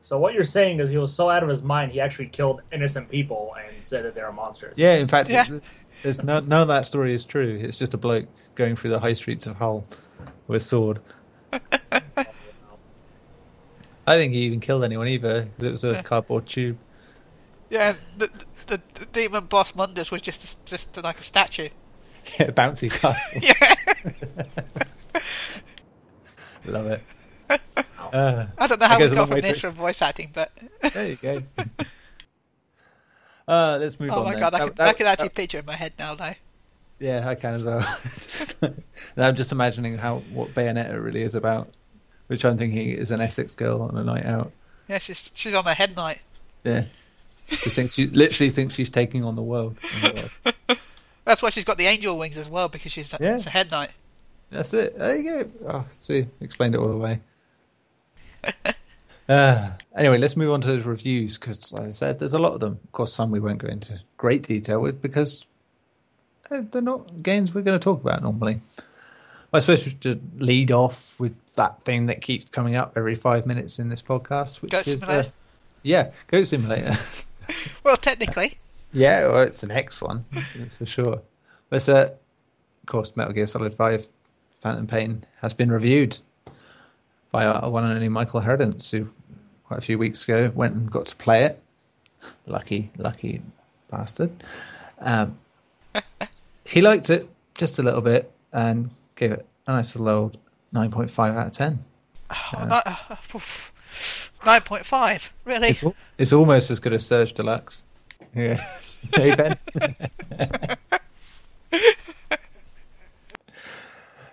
So what you're saying is he was so out of his mind he actually killed innocent people and said that they were monsters. Yeah, in fact, Yeah. there's no, none of that story is true. It's just a bloke going through the high streets of Hull with a sword. I don't think he even killed anyone either. 'cause It was a Yeah. cardboard tube. Yeah, the, the, the demon boss Mundus was just a, just like a statue. Yeah, bouncy castle. Yeah, Love it. Uh, I don't know how we got from this to- from voice acting, but there you go. Uh, let's move oh on. Oh my then. god, I That- can, that- I can actually that- picture in my head now, though. Yeah, I can as well. Just- I'm just imagining how what Bayonetta really is about, which I'm thinking is an Essex girl on a night out. Yeah, she's she's on a head night. Yeah, she thinks she literally thinks she's taking on the world. in the world. That's why she's got the angel wings as well because she's Yeah. it's a head knight. That's it. There you go. Oh, see, explained it all away. uh, anyway, let's move on to the reviews because, like I said, there's a lot of them. Of course, some we won't go into great detail with because uh, they're not games we're going to talk about normally. I suppose we should lead off with that thing that keeps coming up every five minutes in this podcast, which Goat is Simulator. the yeah, Goat Simulator. Well, technically, Yeah, well, it's an X one, that's for sure. But uh, of course, Metal Gear Solid Five: Phantom Pain has been reviewed by our one and only Michael Harradence, who quite a few weeks ago went and got to play it. Lucky, lucky bastard. Um, he liked it just a little bit and gave it a nice little old nine point five out of ten. oh, ni- uh, nine point five. Really? It's it's almost as good as Surge Deluxe. Yeah. hey Ben.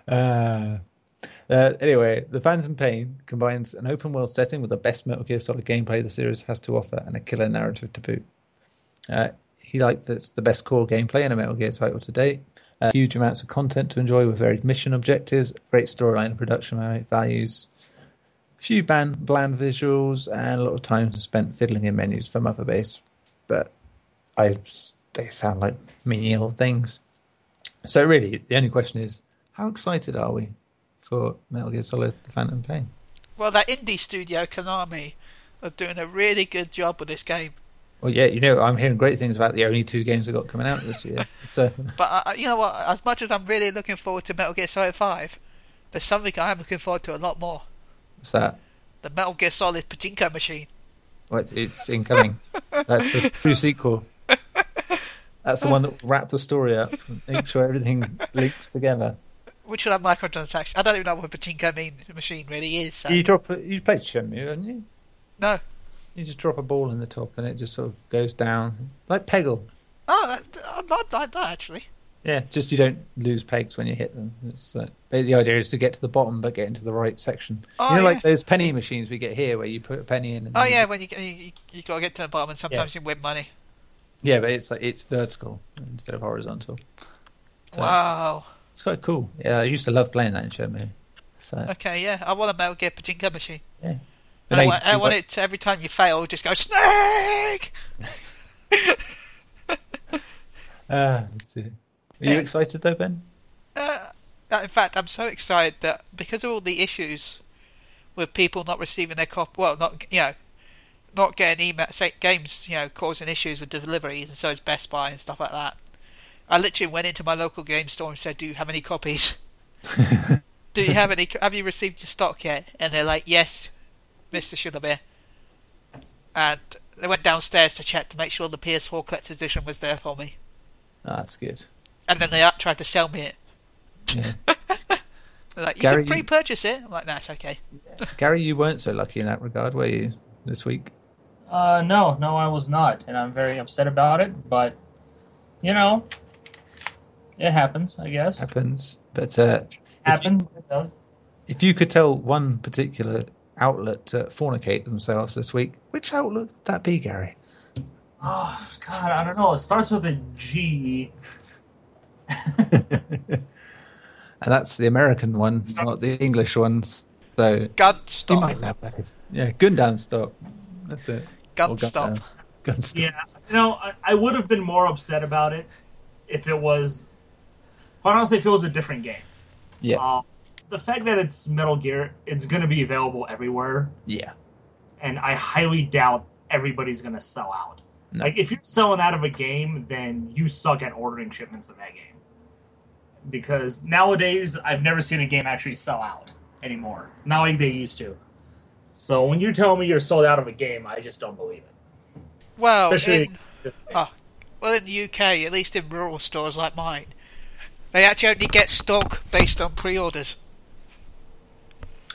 uh, uh, anyway, the Phantom Pain combines an open world setting with the best Metal Gear Solid gameplay the series has to offer and a killer narrative to boot. Uh, he liked that the best core gameplay in a Metal Gear title to date. Uh, huge amounts of content to enjoy with varied mission objectives, great storyline and production values, few bland, bland visuals, and a lot of time spent fiddling in menus for Mother Base. But I just, they sound like menial things. So really, the only question is, how excited are we for Metal Gear Solid: The Phantom Pain? Well, that indie studio Konami are doing a really good job with this game. Well, yeah, you know, I'm hearing great things about the only two games that got coming out this year. So, But uh, you know what? As much as I'm really looking forward to Metal Gear Solid Five, there's something I am looking forward to a lot more: what's that? the Metal Gear Solid pachinko machine. Well, it's- it's incoming. That's the true sequel. That's the one that will wrap the story up, and make sure everything links together. Which will have microtransactions. I don't even know what a pachinko mean, machine really is. So. You drop, a, you played Shenmue, haven't you? No. You just drop a ball in the top, and it just sort of goes down like Peggle. Oh, that, I'm not like that actually. Yeah, just you don't lose pegs when you hit them. It's uh, the idea is to get to the bottom, but get into the right section. Oh, you know, yeah. like those penny machines we get here, where you put a penny in. And Oh yeah, when you you, you got to get to the bottom, and sometimes you win money. yeah, but it's like it's vertical instead of horizontal. So wow. it's, it's quite cool. Yeah, I used to love playing that in Shenmue. So Okay, yeah, I want a Metal Gear pachinko machine. yeah, And I want, I want it every time you fail, just go snake. Ah, that's it. Are you Yeah. excited though, Ben? Uh, in fact, I'm so excited that because of all the issues with people not receiving their cop, well, not you know, not getting email say, games, you know, causing issues with deliveries, and so is Best Buy and stuff like that. I literally went into my local game store and said, "Do you have any copies? Do you have any? Have you received your stock yet?" And they're like, "Yes, Mister Sugarbear." And they went downstairs to check to make sure the PS4 collector's edition was there for me. Ah, that's good. And then they tried to sell me it. Yeah. Like, you Gary, can pre-purchase it. I'm like, that's it's okay. Gary, you weren't so lucky in that regard, were you? This week. Uh, no, no, I was not, and I'm very upset about it. But you know, it happens. I guess Happens, but uh, happens. It does. if you could tell one particular outlet to fornicate themselves this week, which outlet would that be, Gary? Oh God, I don't know. It starts with a G. and that's the American one, not the English ones. So you Gunstop. might know that. Yeah, Gundam stop. That's it. Or Gunstop. Gundam. Gunstop. Yeah, you know, I, I would have been more upset about it if it was, quite honestly, if it was a different game. Yeah. Uh, the fact that it's Metal Gear, it's going to be available everywhere, Yeah. and I highly doubt everybody's going to sell out. No. Like, if you're selling out of a game, then you suck at ordering shipments of that game. Because nowadays, I've never seen a game actually sell out anymore. Not like they used to. So when you tell me you're sold out of a game, I just don't believe it. Well, in, oh, well, in the UK, at least in rural stores like mine, they actually only get stock based on pre-orders.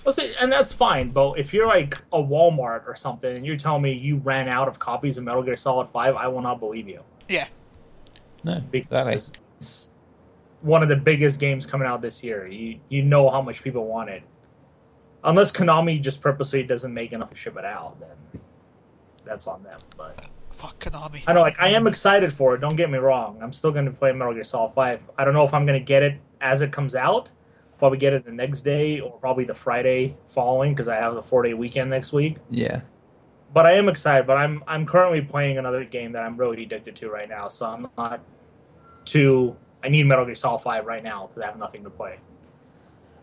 Well, see, and that's fine, but if you're like a Walmart or something and you're telling me you ran out of copies of Metal Gear Solid 5, I will not believe you. Yeah, No, Because exactly. it's one of the biggest games coming out this year. You you know how much people want it. Unless Konami just purposely doesn't make enough to ship it out, then that's on them. But fuck Konami. I know, like, I am excited for it. Don't get me wrong. I'm still going to play Metal Gear Solid 5. I don't know if I'm going to get it as it comes out. Probably get it the next day or probably the Friday following because I have the four day weekend next week. Yeah. But I am excited. But I'm I'm currently playing another game that I'm really addicted to right now. So I'm not too. I need Metal Gear Solid 5 right now because I have nothing to play.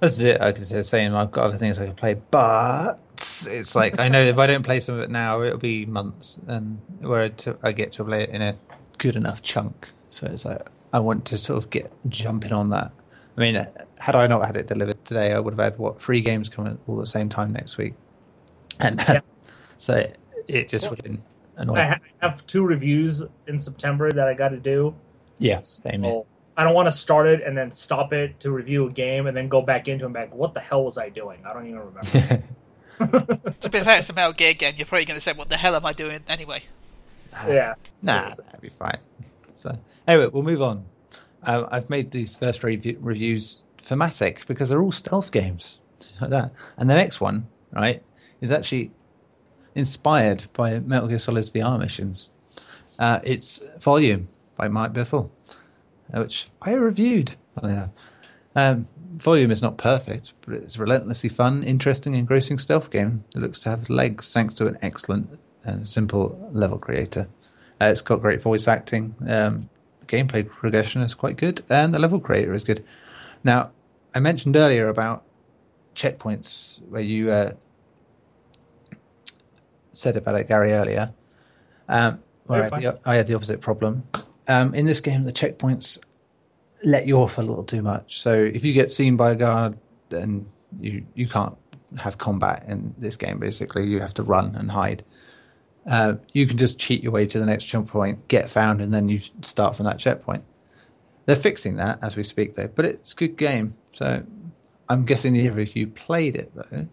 This is it. I could say saying I've got other things I can play, but it's like I know if I don't play some of it now, it'll be months, and where I get to play it in a good enough chunk. So it's like I want to sort of get jumping on that. I mean, had I not had it delivered today, I would have had what three games coming all at the same time next week, and Yeah. so it just would have been annoying. I have two reviews in September that I got to do. yeah, same. So I don't want to start it and then stop it to review a game and then go back into it and be like, what the hell was I doing? I don't even remember. To be fair, it's a Metal Gear game. You're probably going to say, "What the hell am I doing?" Anyway, yeah. Nah, Seriously. that'd be fine. So anyway, we'll move on. Um, I've made these first review- reviews thematic because they're all stealth games, like that. And the next one, right, is actually inspired by Metal Gear Solid's VR missions. Uh, it's Volume by Mike Bithell, which I reviewed. Um, Volume is not perfect, but it's a relentlessly fun, interesting, engrossing stealth game that looks to have legs thanks to an excellent and simple level creator. Uh, it's got great voice acting. Um, gameplay progression is quite good, and the level creator is good. Now, I mentioned earlier about checkpoints where you uh, said about it, Gary, earlier. Um, where I had, the, I had the opposite problem. Um, in this game, the checkpoints let you off a little too much. So if you get seen by a guard, then you you can't have combat in this game. Basically, you have to run and hide. Uh, you can just cheat your way to the next checkpoint, get found, and then you start from that checkpoint. They're fixing that as we speak, though. But it's a good game. So I'm guessing neither of you played it though.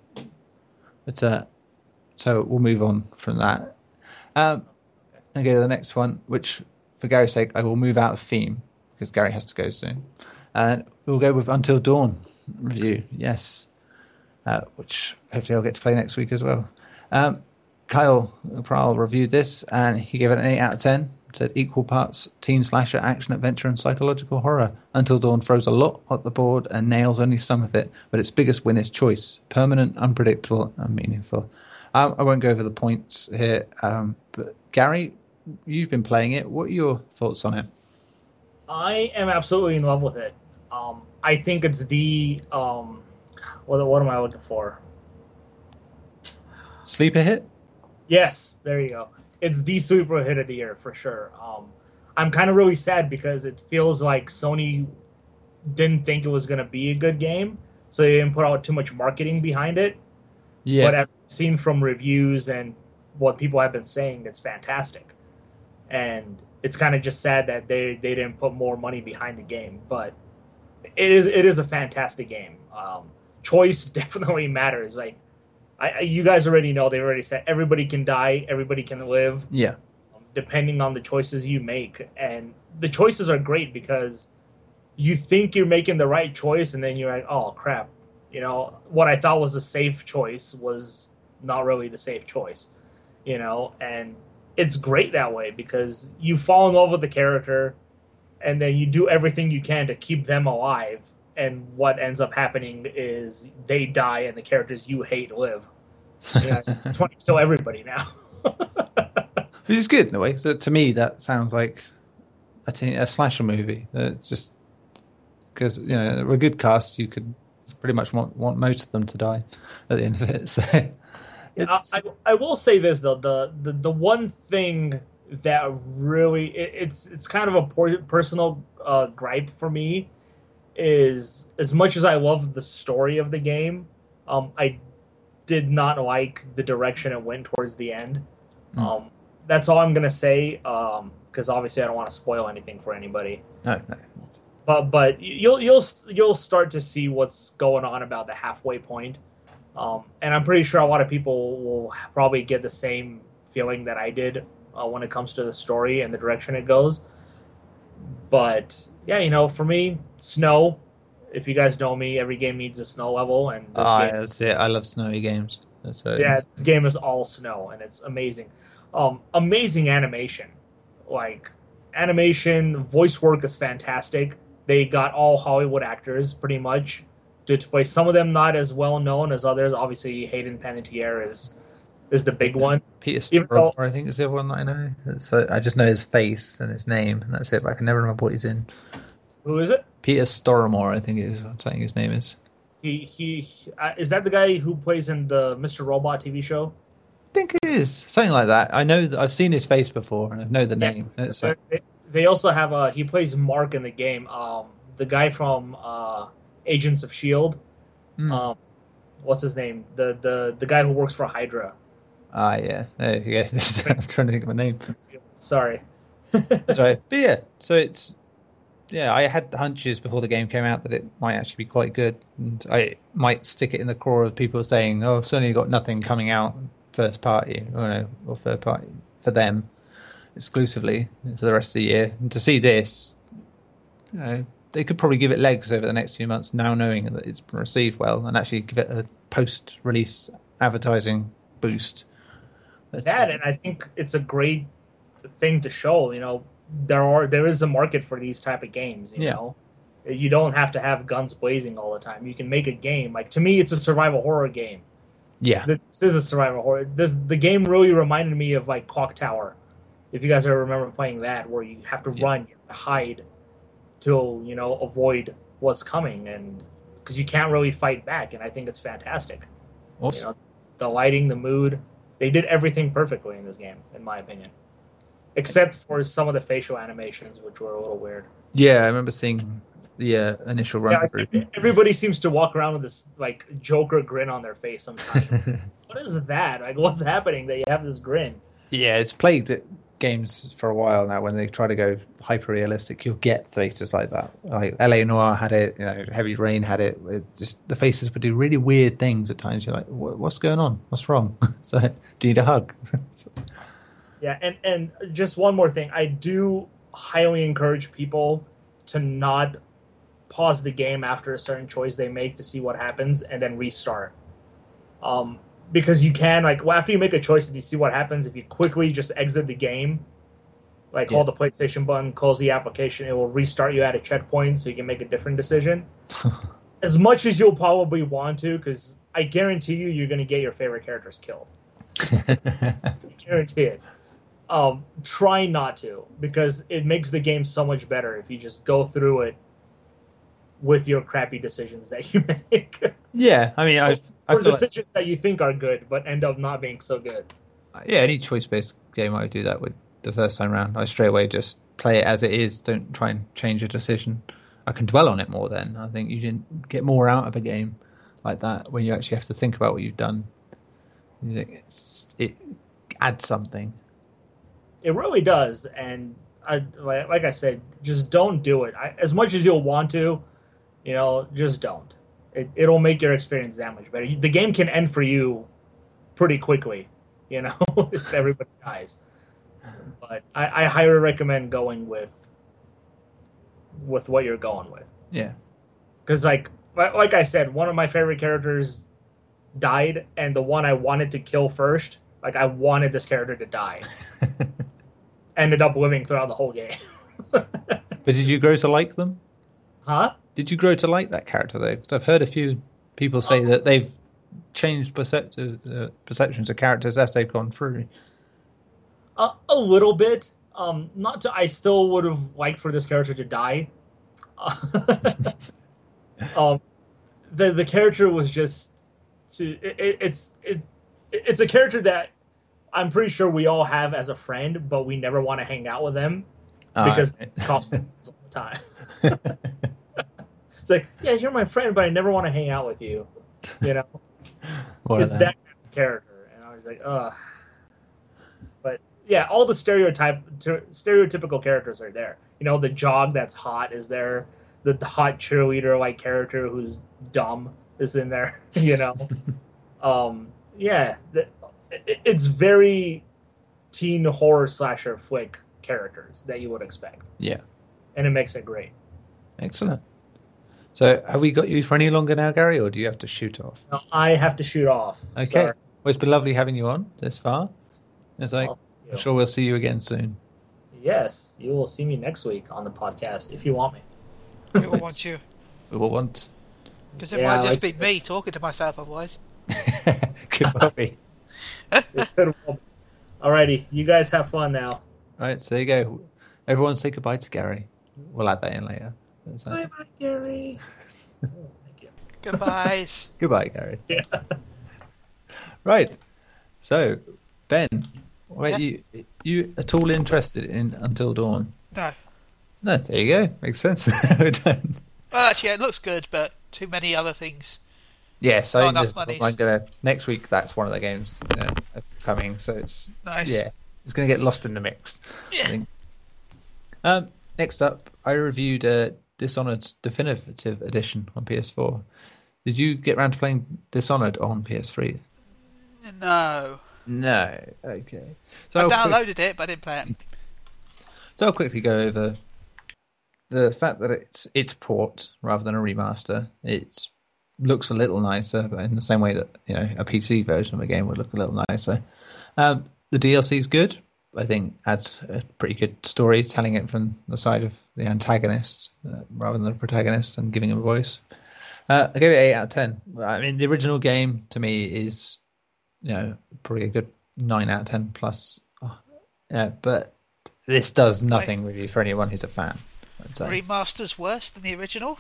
But uh, so we'll move on from that. Um, and go to the next one, which for Gary's sake, I will move out of theme because Gary has to go soon. And we'll go with Until Dawn review. Yes, uh, which hopefully I'll get to play next week as well. Um, Kyle Prahl reviewed this and he gave it an 8 out of 10. Said equal parts teen slasher, action adventure, and psychological horror. Until Dawn throws a lot at the board and nails only some of it, but its biggest win is choice permanent, unpredictable, and meaningful. Um, I won't go over the points here, um, but Gary, you've been playing it. What are your thoughts on it? I am absolutely in love with it. Um, I think it's the um, what, what am I looking for? Sleeper hit? Yes, there you go. It's the super hit of the year for sure. Um, I'm kind of really sad because it feels like Sony didn't think it was going to be a good game, so they didn't put out too much marketing behind it. Yeah. But as seen from reviews and what people have been saying, it's fantastic. And it's kind of just sad that they, they didn't put more money behind the game. But it is it is a fantastic game. Um, choice definitely matters. Like I, I- you guys already know, they already said everybody can die, everybody can live. yeah. Um, depending on the choices you make. And the choices are great because you think you're making the right choice, and then you're like, oh crap, you know, what I thought was a safe choice was not really the safe choice, you know, and it's great that way because you fall in love with the character and then you do everything you can to keep them alive and what ends up happening is they die and the characters you hate live. You know, kill everybody now. Which is good in a way. So to me, that sounds like a, t- a slasher movie. Uh, just because you know, a good cast, you could pretty much want, want most of them to die at the end of it. So I, I, I will say this though the, the the one thing that really it, it's it's kind of a personal uh, gripe for me is as much as I love the story of the game, um, I did not like the direction it went towards the end. Mm. Um, that's all I'm gonna say because obviously I don't want to spoil anything for anybody. no, no. But but you'll you'll you'll start to see what's going on about the halfway point. Um, and I'm pretty sure a lot of people will probably get the same feeling that I did uh, when it comes to the story and the direction it goes. But yeah, you know, for me, snow. If you guys know me, every game needs a snow level, and this Ah, game, that's it. I love snowy games. So yeah, this game is all snow, and it's amazing. Um, amazing animation, like animation, voice work is fantastic. They got all Hollywood actors pretty much to, play. Some of them not as well known as others. Obviously, Hayden Panettiere is is the big one. Peter Stormare, I think, is the other one that I know. So I just know his face and his name, and that's it. But I can never remember what he's in. Who is it? Peter Stormare, I think it is. I'm saying his name is. He he uh, is that the guy who plays in the Mr. Robot TV show? I think it is something like that. I know that I've seen his face before, and I know the Yeah. name. Like, They, they also have a he plays Mark in the game. Um, the guy from uh, Agents of Shield. Hmm. Um, what's his name? The the the guy who works for Hydra. ah, yeah, there you go. I was trying to think of a name. Sorry. That's right. But yeah, so it's yeah. I had hunches before the game came out that it might actually be quite good, and I might stick it in the core of people saying, "Oh, Sony got nothing coming out first party, or no, or third party for them exclusively for the rest of the year." And to see this, you know, they could probably give it legs over the next few months, now knowing that it's been received well, and actually give it a post-release advertising boost. But, that and I think it's a great thing to show. You know, there are there is a market for these type of games. You Yeah. know, you don't have to have guns blazing all the time. You can make a game. Like to me, it's a survival horror game. yeah, This is a survival horror. This the game really reminded me of like Clock Tower. If you guys ever remember playing that, where you have to Yeah. run, you have to hide, to you know avoid what's coming, and because you can't really fight back. And I think it's fantastic. You know, the lighting, the mood, they did everything perfectly in this game, in my opinion. Except for some of the facial animations, which were a little weird. Yeah, I remember seeing the uh, initial run Yeah, through. Everybody seems to walk around with this like Joker grin on their face sometimes. what is that? Like, what's happening that you have this grin? yeah, it's plagued at games for a while now. When they try to go hyper realistic, you'll get faces like that. Like LA Noire had it, you know, Heavy Rain had it. it just the faces would do really weird things at times. You're like, what's going on? What's wrong? so, do you need a hug? So- Yeah, and and just one more thing, I do highly encourage people to not pause the game after a certain choice they make to see what happens and then restart. Um, because you can like well, after you make a choice and you see what happens, if you quickly just exit the game, like Yeah. hold the PlayStation button, close the application, it will restart you at a checkpoint so you can make a different decision. as much as you'll probably want to, because I guarantee you, you're going to get your favorite characters killed. guarantee it. Um, try not to because it makes the game so much better if you just go through it with your crappy decisions that you make, yeah, I mean, I, I or feel like, decisions that you think are good but end up not being so good. Uh, yeah, any choice based game I would do that with the first time round. I straight away just play it as it is. Don't try and change a decision. I can dwell on it more. Then I think you can get more out of a game like that when you actually have to think about what you've done. You think it's, it adds something. It really does, and I, like like I said, just don't do it. I, as much as you'll want to, you know, just don't. It, it'll make your experience that much better. The game can end for you pretty quickly, you know, if everybody dies. but I, I highly recommend going with with what you're going with Yeah. because like like like I said, one of my favorite characters died, and the one I wanted to kill first, like I wanted this character to die, ended up living throughout the whole game. But did you grow to like them? huh? Did you grow to like that character though? Because I've heard a few people say that they've changed uh, perceptions of characters as they've gone through. A, a little bit. Um, not to. I still would have liked for this character to die. um, the the character was just. To, it, it, it's it, it's a character that I'm pretty sure we all have as a friend, but we never want to hang out with them because Ah, it's cost all the time. it's like, yeah, you're my friend, but I never want to hang out with you. You know, it's that kind of character, and I was like, ugh. But yeah, all the stereotype ter- stereotypical characters are there. You know, the jog that's hot is there. The, the hot cheerleader like character who's dumb is in there. You know, um, yeah, the, it, it's very teen horror slasher flick characters that you would expect, Yeah, and it makes it great. excellent. So, have we got you for any longer now, Gary, or do you have to shoot off? Now, I have to shoot off. Okay. Sorry. Well, it's been lovely having you on this far. It's like Well, I'm sure we'll see you again soon. Yes, you will see me next week on the podcast if you want me. We will want you. We will want. Because it Yeah, might just like- be me talking to myself otherwise. Good Bobby. Alrighty, you guys have fun now. All right, so there you go. Everyone say goodbye to Gary. We'll add that in later. It's like- Bye bye, Gary. Thank you. Goodbyes. Goodbye, Gary. Yeah. Right. So, Ben, were Yeah? you you at all interested in Until Dawn? no. No, there you go. Makes sense. We're done. Well, actually, it looks good, but too many other things. Yes, Not I enough just, monies. I'm gonna next week. That's one of the games you know, coming, so it's Nice. yeah, it's gonna get lost in the mix. I Yeah. think. Um, next up, I reviewed uh, Dishonored's definitive edition on PS4. Did you get around to playing Dishonored on PS3? No. No. Okay. I I'll quick- downloaded it, but I didn't play it. So I'll quickly go over the fact that it's it's a port rather than a remaster. It looks a little nicer, but in the same way that you know a PC version of a game would look a little nicer. Um, the DLC is good. I think adds a pretty good story, telling it from the side of the antagonist uh, rather than the protagonist and giving him a voice. Uh, I gave it eight out of ten. I mean, the original game to me is, you know, probably a good nine out of ten plus. Oh, yeah, but this does nothing really for anyone who's a fan. Remaster's worse than the original?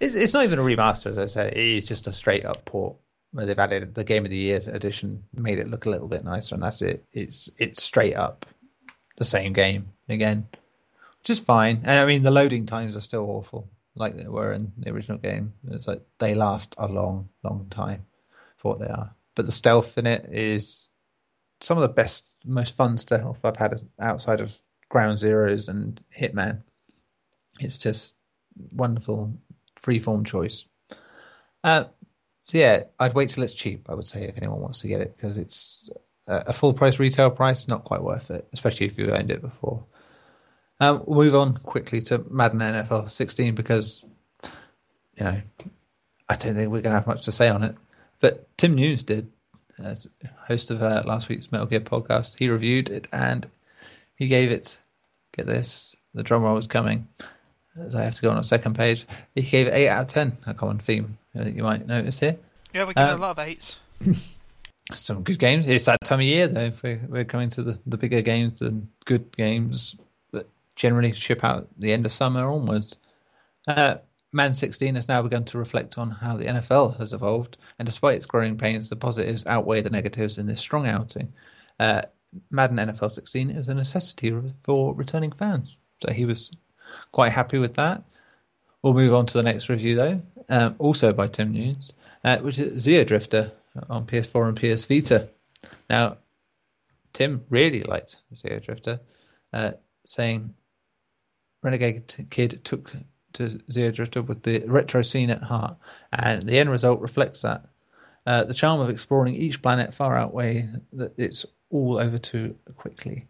It's, it's not even a remaster, as I say. It is just a straight up port where they've added the Game of the Year edition, made it look a little bit nicer, and that's it. It's it's straight up the same game again, which is fine. And I mean, the loading times are still awful, like they were in the original game. It's like they last a long, long time for what they are. But the stealth in it is some of the best, most fun stealth I've had outside of Ground Zeroes and Hitman. It's just wonderful freeform choice. Uh, so yeah, I'd wait till it's cheap. I would say if anyone wants to get it because it's a full price retail price, not quite worth it, especially if you've owned it before. Um, we'll move on quickly to Madden NFL 16 because you know I don't think we're going to have much to say on it. But Tim News did, as host of uh, last week's Metal Gear podcast. He reviewed it and he gave it. Get this, the drum roll is coming. As I have to go on a second page, he gave it eight out of ten. A common theme I think you might notice here. Yeah, we're getting Um, a lot of eights. Some good games. It's that time of year though. We're, we're coming to the, the bigger games and good games that generally ship out the end of summer onwards. Uh, Man 16 has now begun to reflect on how the NFL has evolved, and despite its growing pains, the positives outweigh the negatives in this strong outing. Uh, Madden NFL 16 is a necessity for returning fans, so he was quite happy with that. We'll move on to the next review, though, um, also by Tim News, uh, which is Xeodrifter on PS4 and PS Vita. Now, Tim really liked Xeodrifter, uh, saying Renegade Kid took to Xeodrifter with the retro scene at heart, and the end result reflects that. Uh, the charm of exploring each planet far outweigh that it's all over too quickly.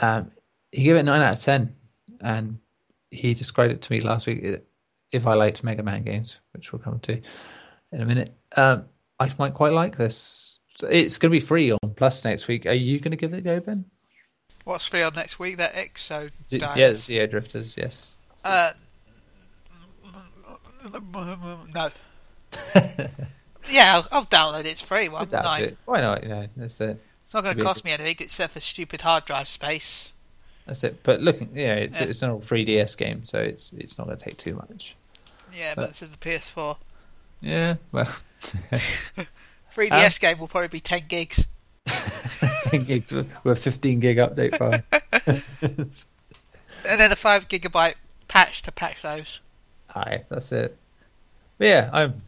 Um, he gave it nine out of ten, and he described it to me last week. If I liked Mega Man games, which we'll come to in a minute, um, I might quite like this. It's going to be free on Plus next week. Are you going to give it a go, Ben? What's free on next week? That Exo. Z- Dice. yeah, Drifters. Yes. Uh, no. yeah, I'll, I'll download it. It's free. Why. Why not? You know, that's it. It's not going to cost me anything except for stupid hard drive space. That's it. But looking, yeah, it's Yeah. it's an old 3DS game, so it's it's not going to take too much. Yeah, But- but this is the PS4. Yeah. Well, 3DS game will probably be 10 gigs. 10 gigs with a 15 gig update file. And then a 5 gigabyte patch to patch those. Hi, that's it. But yeah, I'm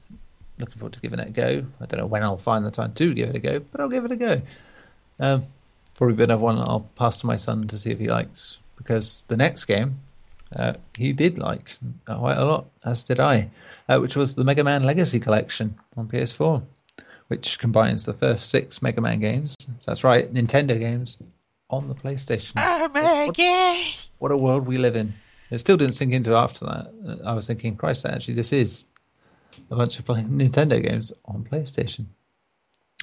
looking forward to giving it a go. I don't know when I'll find the time to give it a go, but I'll give it a go. Um, probably another one I'll pass to my son to see if he likes, because the next game uh, he did like quite a lot, as did I, uh, which was the Mega Man Legacy Collection on PS4, which combines the first six Mega Man games. So that's right, Nintendo games on the PlayStation. Oh, man, yeah! What a world we live in. It still didn't sink into after that. Uh, I was thinking, Christ, actually, this is a bunch of playing Nintendo games on PlayStation.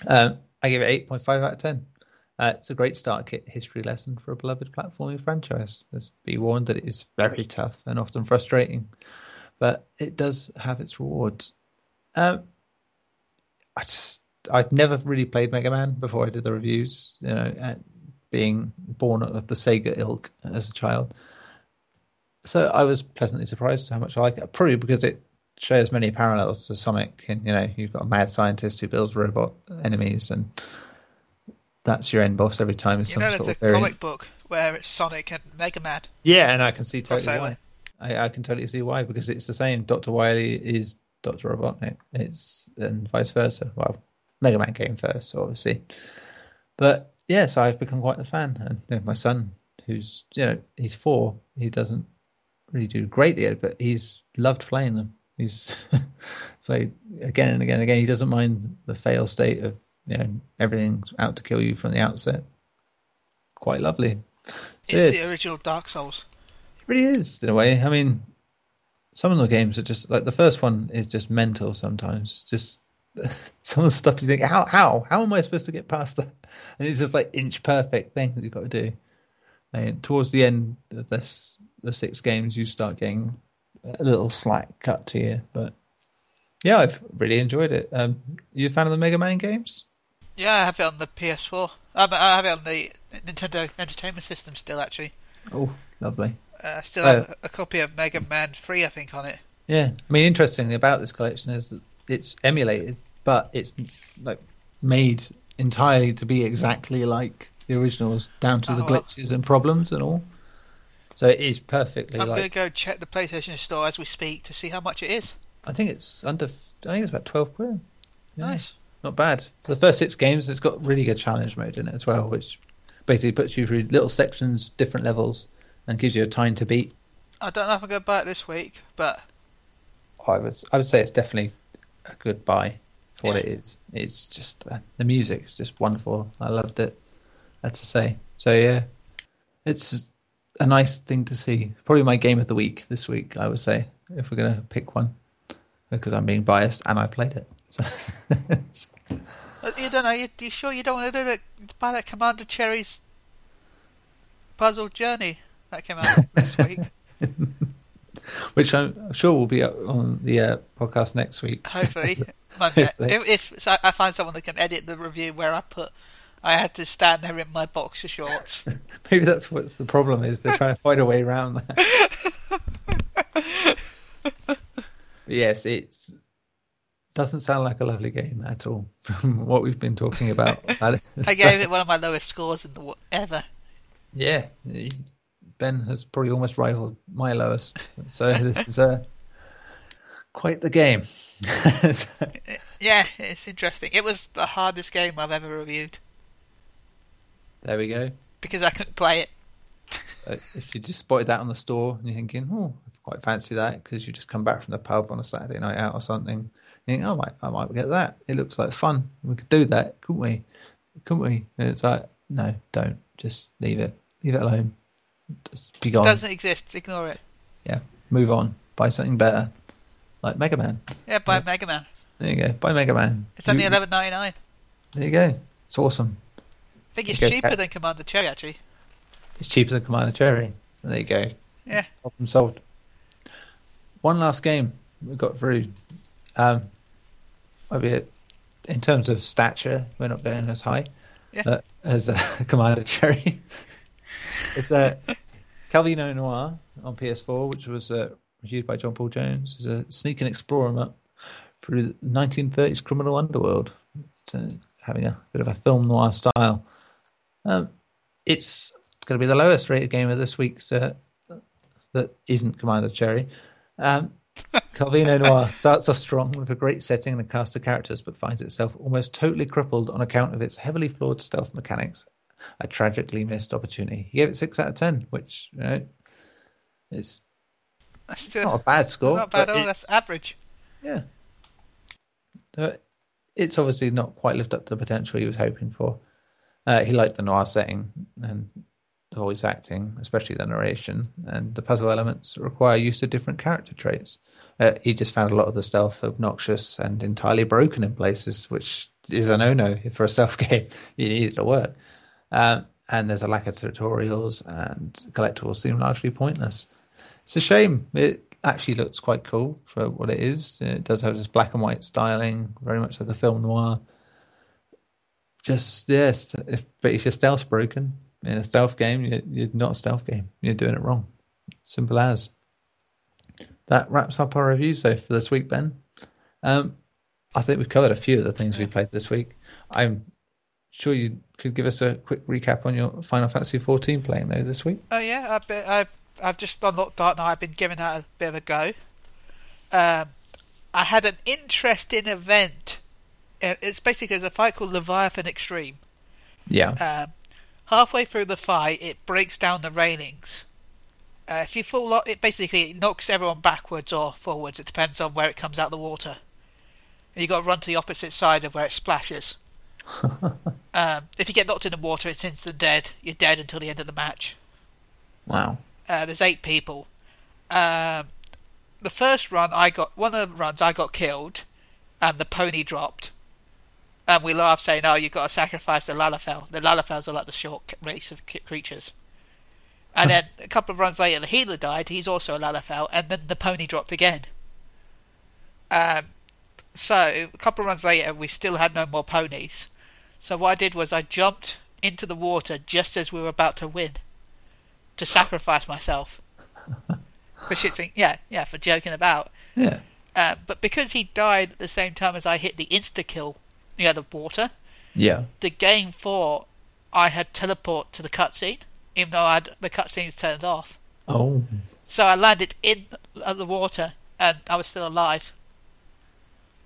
Um, I give it 8.5 out of 10. Uh, it's a great start kit history lesson for a beloved platforming franchise. Let's be warned that it is very tough and often frustrating, but it does have its rewards. Um, I just, I'd never really played Mega Man before I did the reviews, you know, being born of the Sega ilk as a child. So I was pleasantly surprised how much I like it. Probably because it shares many parallels to Sonic. And you know, you've got a mad scientist who builds robot enemies, and that's your end boss every time. Is You some know, sort there's a comic book where it's Sonic and Mega Man. Yeah, and I can see totally Crossover. why. I, I can totally see why because it's the same. Doctor Wily is Doctor Robotnik. It's and vice versa. Well, Mega Man came first, obviously, but yes, I've become quite a fan. And you know, my son, who's you know he's four, he doesn't really do great yet, but he's loved playing them. He's played again and again and again. He doesn't mind the fail state of you know everything's out to kill you from the outset. Quite lovely. So It's yeah, the original Dark Souls. it really is in a way. I mean, some of the games are just like the first one is just mental. Sometimes, just some of the stuff you think, how how how am I supposed to get past that? And it's just like inch perfect thing that you've got to do. And towards the end of this, the six games, you start getting a little slack cut to you. But yeah, I've really enjoyed it. Um, you a fan of the Mega Man games? Yeah, I have it on the PS4. Um, I have it on the Nintendo Entertainment System still, actually. Oh, lovely. Uh, I still Oh. have a copy of Mega Man 3, I think, on it. Yeah, I mean, interestingly about this collection is that it's emulated, but it's like made entirely to be exactly like the originals, down to the Oh, wow. glitches and problems and all. So it is perfectly I'm going to go check the PlayStation Store as we speak to see how much it is. I think it's under. I think it's about twelve quid. Yeah, Nice. Not bad. For the first six games, it's got really good challenge mode in it as well, which basically puts you through little sections, different levels, and gives you a time to beat. I don't know if I'm going to buy it this week, but I would I would say it's definitely a good buy for what it is. It's just uh, the music is just wonderful. I loved it. That's to say. So yeah, it's a nice thing to see. Probably my game of the week this week. I would say if we're gonna pick one because I'm being biased and I played it. So uh, you don't know. You, you sure you don't want to do it? Buy that Commander Cherry's Puzzle Journey that came out this week. which I'm sure will be up on the uh, podcast next week. Hopefully, Monday. Hopefully. If, if so I find someone that can edit the review where I put, I had to stand there in my boxer shorts. Maybe that's what's the problem is they're trying to find a way around that. Yes, it's doesn't sound like a lovely game at all from what we've been talking about. I gave it one of my lowest scores in the ever. yeah, Ben has probably almost rivaled my lowest. So this is uh, quite the game. Yeah, it's interesting. It was the hardest game I've ever reviewed there we go. because I couldn't play it. Uh, if you just spotted that on the store and you're thinking, oh, I quite fancy that because you just come back from the pub on a Saturday night out or something, think, oh, I might, I might get that. It looks like fun. We could do that, couldn't we? Couldn't we? And it's like, no, don't. Just leave it. Leave it alone. Just be gone. It doesn't exist. Ignore it. Yeah, move on. Buy something better, like Mega Man. Yeah, buy Yeah. Mega Man. There you go. Buy Mega Man. It's only eleven ninety nine. There you go. It's awesome. I think it's Okay, cheaper than Commander Cherry actually. It's cheaper than Commander Cherry. There you go. Yeah. Problem solved. One last game we got through. Um, In terms of stature, we're not going as high Yeah. uh, as uh, Commander Cherry. it's a uh, Calvino Noir on PS4, which was uh, reviewed by John Paul Jones. It's a sneak and explore 'em up through the 1930s criminal underworld. It's, having a bit of a film noir style. Um, it's going to be the lowest rated game of this week's uh, that isn't Commander Cherry. Um, Calvino Noir starts off strong with a great setting and a cast of characters, but finds itself almost totally crippled on account of its heavily flawed stealth mechanics. A tragically missed opportunity. He gave it six out of ten, which you know, That's still not a bad score. not bad at all. That's it's- average. yeah. Uh, it's obviously not quite lived up to the potential he was hoping for. Uh, he liked the noir setting and the voice acting, especially the narration, and the puzzle elements require use of different character traits. Uh, he just found a lot of the stealth obnoxious and entirely broken in places, which is a no-no for a stealth game. You need it to work. Um, and there's a lack of tutorials, and collectibles seem largely pointless. It's a shame. It actually looks quite cool for what it is. It does have this black and white styling, very much like the film noir. Just yes, if but if your stealth's broken in a stealth game, you, you're not a stealth game. You're doing it wrong. Simple as. That wraps up our reviews though for this week, Ben. Um, I think we've covered a few of the things we played this week. I'm sure you could give us a quick recap on your Final Fantasy 14 playing though this week. Oh yeah, I've been, I've I've just unlocked Dark Knight. I've been giving that a bit of a go. Um, I had an interesting event. Uh, It's basically there's a fight called Leviathan Extreme. Yeah. Um, halfway through the fight, it breaks down the railings. Uh, if you fall off, it basically knocks everyone backwards or forwards. It depends on where it comes out of the water. And you got to run to the opposite side of where it splashes. um, if you get knocked in the water, it's instant dead. You're dead until the end of the match. Wow. Uh, there's eight people. Um, the first run, I got one of the runs I got killed, and the pony dropped. And we laughed, saying, "Oh, you've got to sacrifice the Lalafell. The Lalafels are like the short race of creatures." And then a couple of runs later, the healer died. He's also a Lalafell, and then the pony dropped again. Um, so a couple of runs later, we still had no more ponies. So what I did was I jumped into the water just as we were about to win to sacrifice myself. for shits, yeah, yeah, for joking about. Yeah. Uh, but because he died at the same time as I hit the insta kill near the water, Yeah. the game thought I had teleport to the cutscene, even though I had the cutscenes turned off. Oh. So I landed in uh, the water and I was still alive.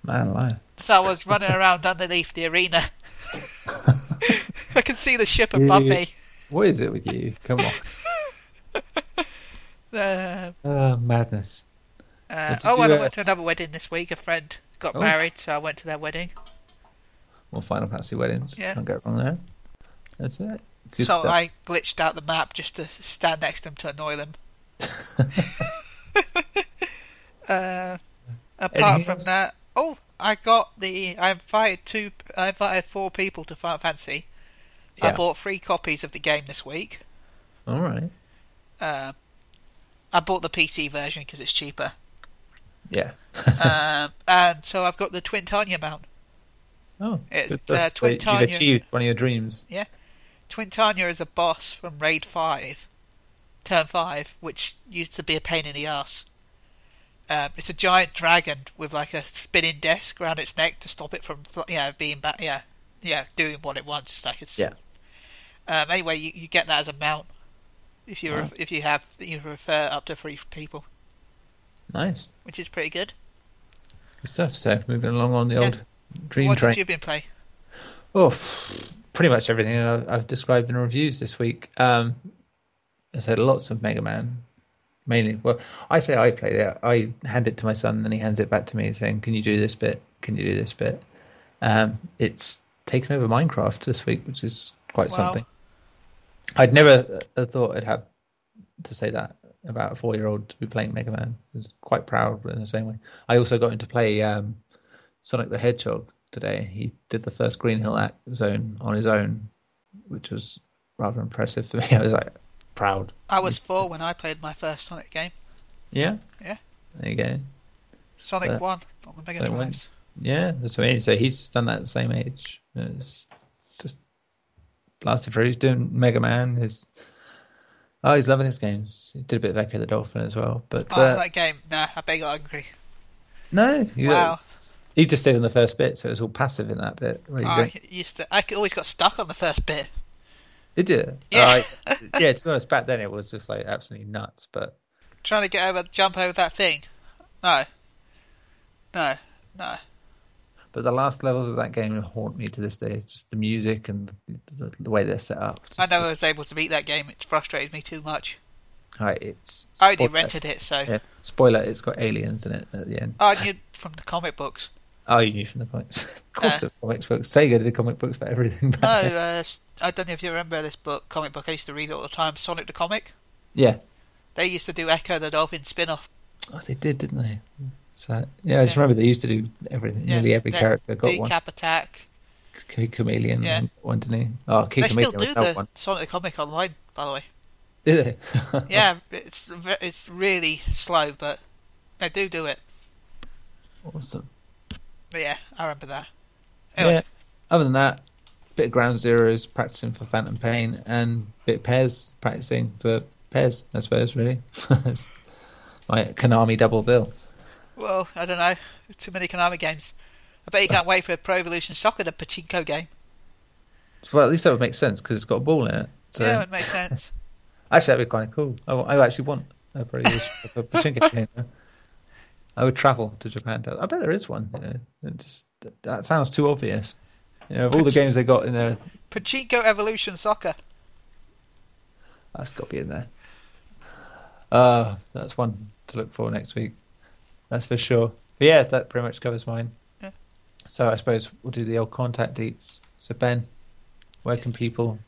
Man alive. So I was running around underneath the arena. I can see the ship above Yeah. me. What is it with you? Come on. Uh, Uh, madness. uh, oh, you, and I uh, went to another wedding this week. A friend got Oh. married, so I went to their wedding. More Final Fantasy weddings. Yeah. Can't go wrong there. That's it. Good so stuff. I glitched out the map just to stand next to them to annoy them. uh, apart from that, oh, I got the. I invited two. I invited four people to Final Fantasy. I bought three copies of the game this week. All right. Uh, I bought the PC version because it's cheaper. Yeah. um, and so I've got the Twintania mount. Oh, It's, uh, So Twin you've achieved one of your dreams. Twin Tanya is a boss from Raid 5, Turn 5, which used to be a pain in the ass. Um, it's a giant dragon with like a spinning desk around its neck to stop it from, fl- yeah, being back, yeah, yeah, doing what it wants. It's like it's, Yeah. Um, anyway, you, you get that as a mount if you if you have you refer up to three people, Nice. which is pretty good. Good stuff. So moving along on the Yeah. old dream what train. did you been play? Oh, pretty much everything I've, I've described in reviews this week. Um, I said lots of Mega Man, mainly. Well, I say I played it. I hand it to my son, and he hands it back to me, saying, "Can you do this bit? Can you do this bit?" Um, it's taken over Minecraft this week, which is quite Wow. something. I'd never uh, thought I'd have to say that about a four-year-old to be playing Mega Man. I was quite proud, but in the same way. I also got him to play um, Sonic the Hedgehog today. He did the first Green Hill Act Zone on his own, which was rather impressive for me. I was like proud. I was four when I played my first Sonic game. Yeah. Yeah. There you go. Sonic 1 on the Mega one. Drives. Yeah, that's what I mean. So he's done that at the same age. It's just blasted through. He's doing Mega Man. His oh, he's loving his games. He did a bit of Ecco the Dolphin as well. But Oh, uh, that game. Nah, I bet you're angry. no, he, Wow. He just did on the first bit, so it was all passive in that bit. I used to. I always got stuck on the first bit. did you? Yeah. Uh, yeah. To be honest, back then it was just like absolutely nuts. But Trying to get over, jump over that thing. No. No. No. but the last levels of that game haunt me to this day. It's just the music and the, the way they're set up. I never was able to beat that game. It frustrated me too much. Right, it's I already rented it, so. Yeah. Spoiler: It's got aliens in it at the end. Oh, I knew from the comic books. Oh, you knew from the comics. of course, Uh, the comics books. Sega did comic books for everything. No, uh, I don't know if you remember this book, comic book. I used to read it all the time. Sonic the Comic. Yeah. They used to do Ecco the Dolphin spin-off. Oh, they did, didn't they? So yeah, I just Yeah. remember they used to do everything. Yeah, Nearly every character got one. Decap Attack. Kid Chameleon, Yeah. one didn't he? Oh, Key They still Chameleon do was that the one. Sonic the Comic online, by the way. Did they? Yeah, it's it's really slow, but they do do it. awesome. But yeah, I remember that. Anyway, Yeah. Other than that, bit of Ground Zeroes practicing for Phantom Pain, and bit of PES practicing for PES. I suppose really. It's My Konami double bill. well, I don't know. Too many Konami games. I bet you can't wait for a Pro Evolution Soccer, the pachinko game. Well, at least that would make sense because it's got a ball in it. So Yeah, it makes sense. Actually, that'd be kind of cool. I, I actually want a pretty a pachinko game. I would travel to Japan. I bet there is one. You know, it just that sounds too obvious. You know, of all the games they got in there, Pachinko Evolution Soccer. that's got to be in there. Uh, that's one to look for next week. That's for sure. But yeah, that pretty much covers mine. Yeah. So I suppose we'll do the old contact deets. So Ben, where can people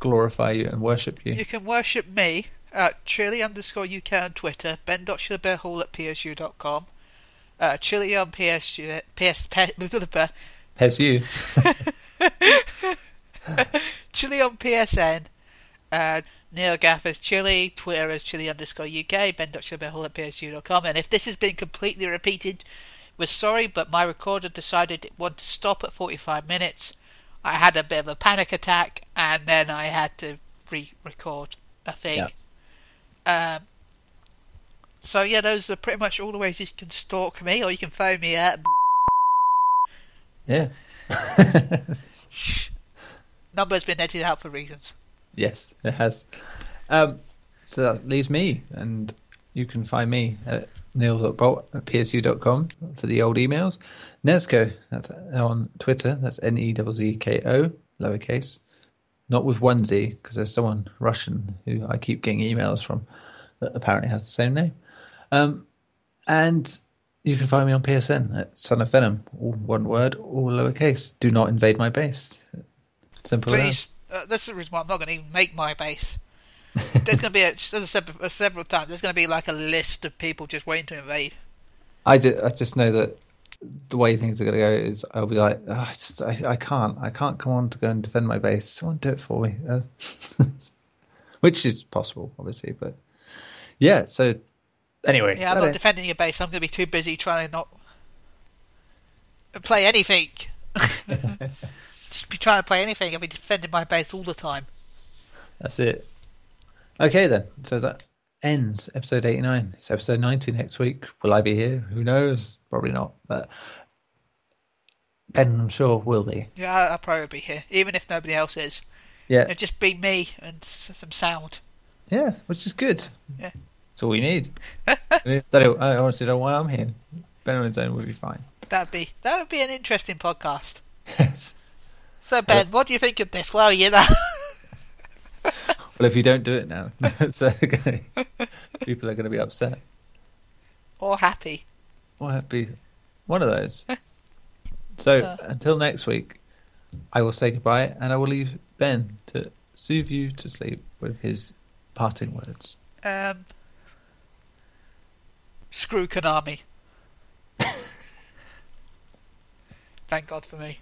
glorify you and worship you? You can worship me at chili underscore UK on Twitter, ben.shilbearhall at psu.com, uh, chili on PSU, PS, PS, you. chili on PSN, uh, Neil Gaffers Chili, Twitter is chili underscore UK, ben.shilbearhall at psu.com, and if this has been completely repeated, we're sorry, but my recorder decided it wanted to stop at 45 minutes. I had a bit of a panic attack, and then I had to re-record a thing. Um, so yeah, those are pretty much all the ways you can stalk me, or you can phone me at Yeah. number's been edited out for reasons. Yes, it has. Um, so that leaves me, and you can find me at neil.bolt at psu.com for the old emails. Nezzko, that's on Twitter, that's N E Z Z K O, lowercase. Not with one Z, because there's someone Russian who I keep getting emails from that apparently has the same name. Um, and you can find me on PSN at Son of Venom, all one word, all lowercase. Do not invade my base. Simple Please, uh, that's the reason why I'm not going to even make my base. There's going to be, a, just as I said several times, there's going to be like a list of people just waiting to invade. I just, I just know that the way things are going to go is I'll be like, "Ah, I just, I, I can't, I can't come on to go and defend my base. Someone do it for me, uh, which is possible, obviously. But yeah, so anyway, Yeah, I'm not is- defending your base. I'm going to be too busy trying to not play anything. just be trying to play anything. I'll be defending my base all the time. that's it. Okay, then. So that ends episode eighty-nine. It's episode ninety next week. Will I be here? Who knows? Probably not. But Ben, I'm sure, will be. Yeah, I'll probably be here, even if nobody else is. Yeah, It'll just be me and some sound. yeah, which is good. Yeah. That's all we need. I I honestly don't know why I'm here. Ben on his own would be fine. That'd be that would be an interesting podcast. Yes. So Ben, uh, what do you think of this? Well, you know, Well, if you don't do it now, so people are going to be upset. or happy. Or it'd one of those. So Uh. until next week, I will say goodbye, and I will leave Ben to soothe you to sleep with his parting words? Um, screw Konami. Thank God for me.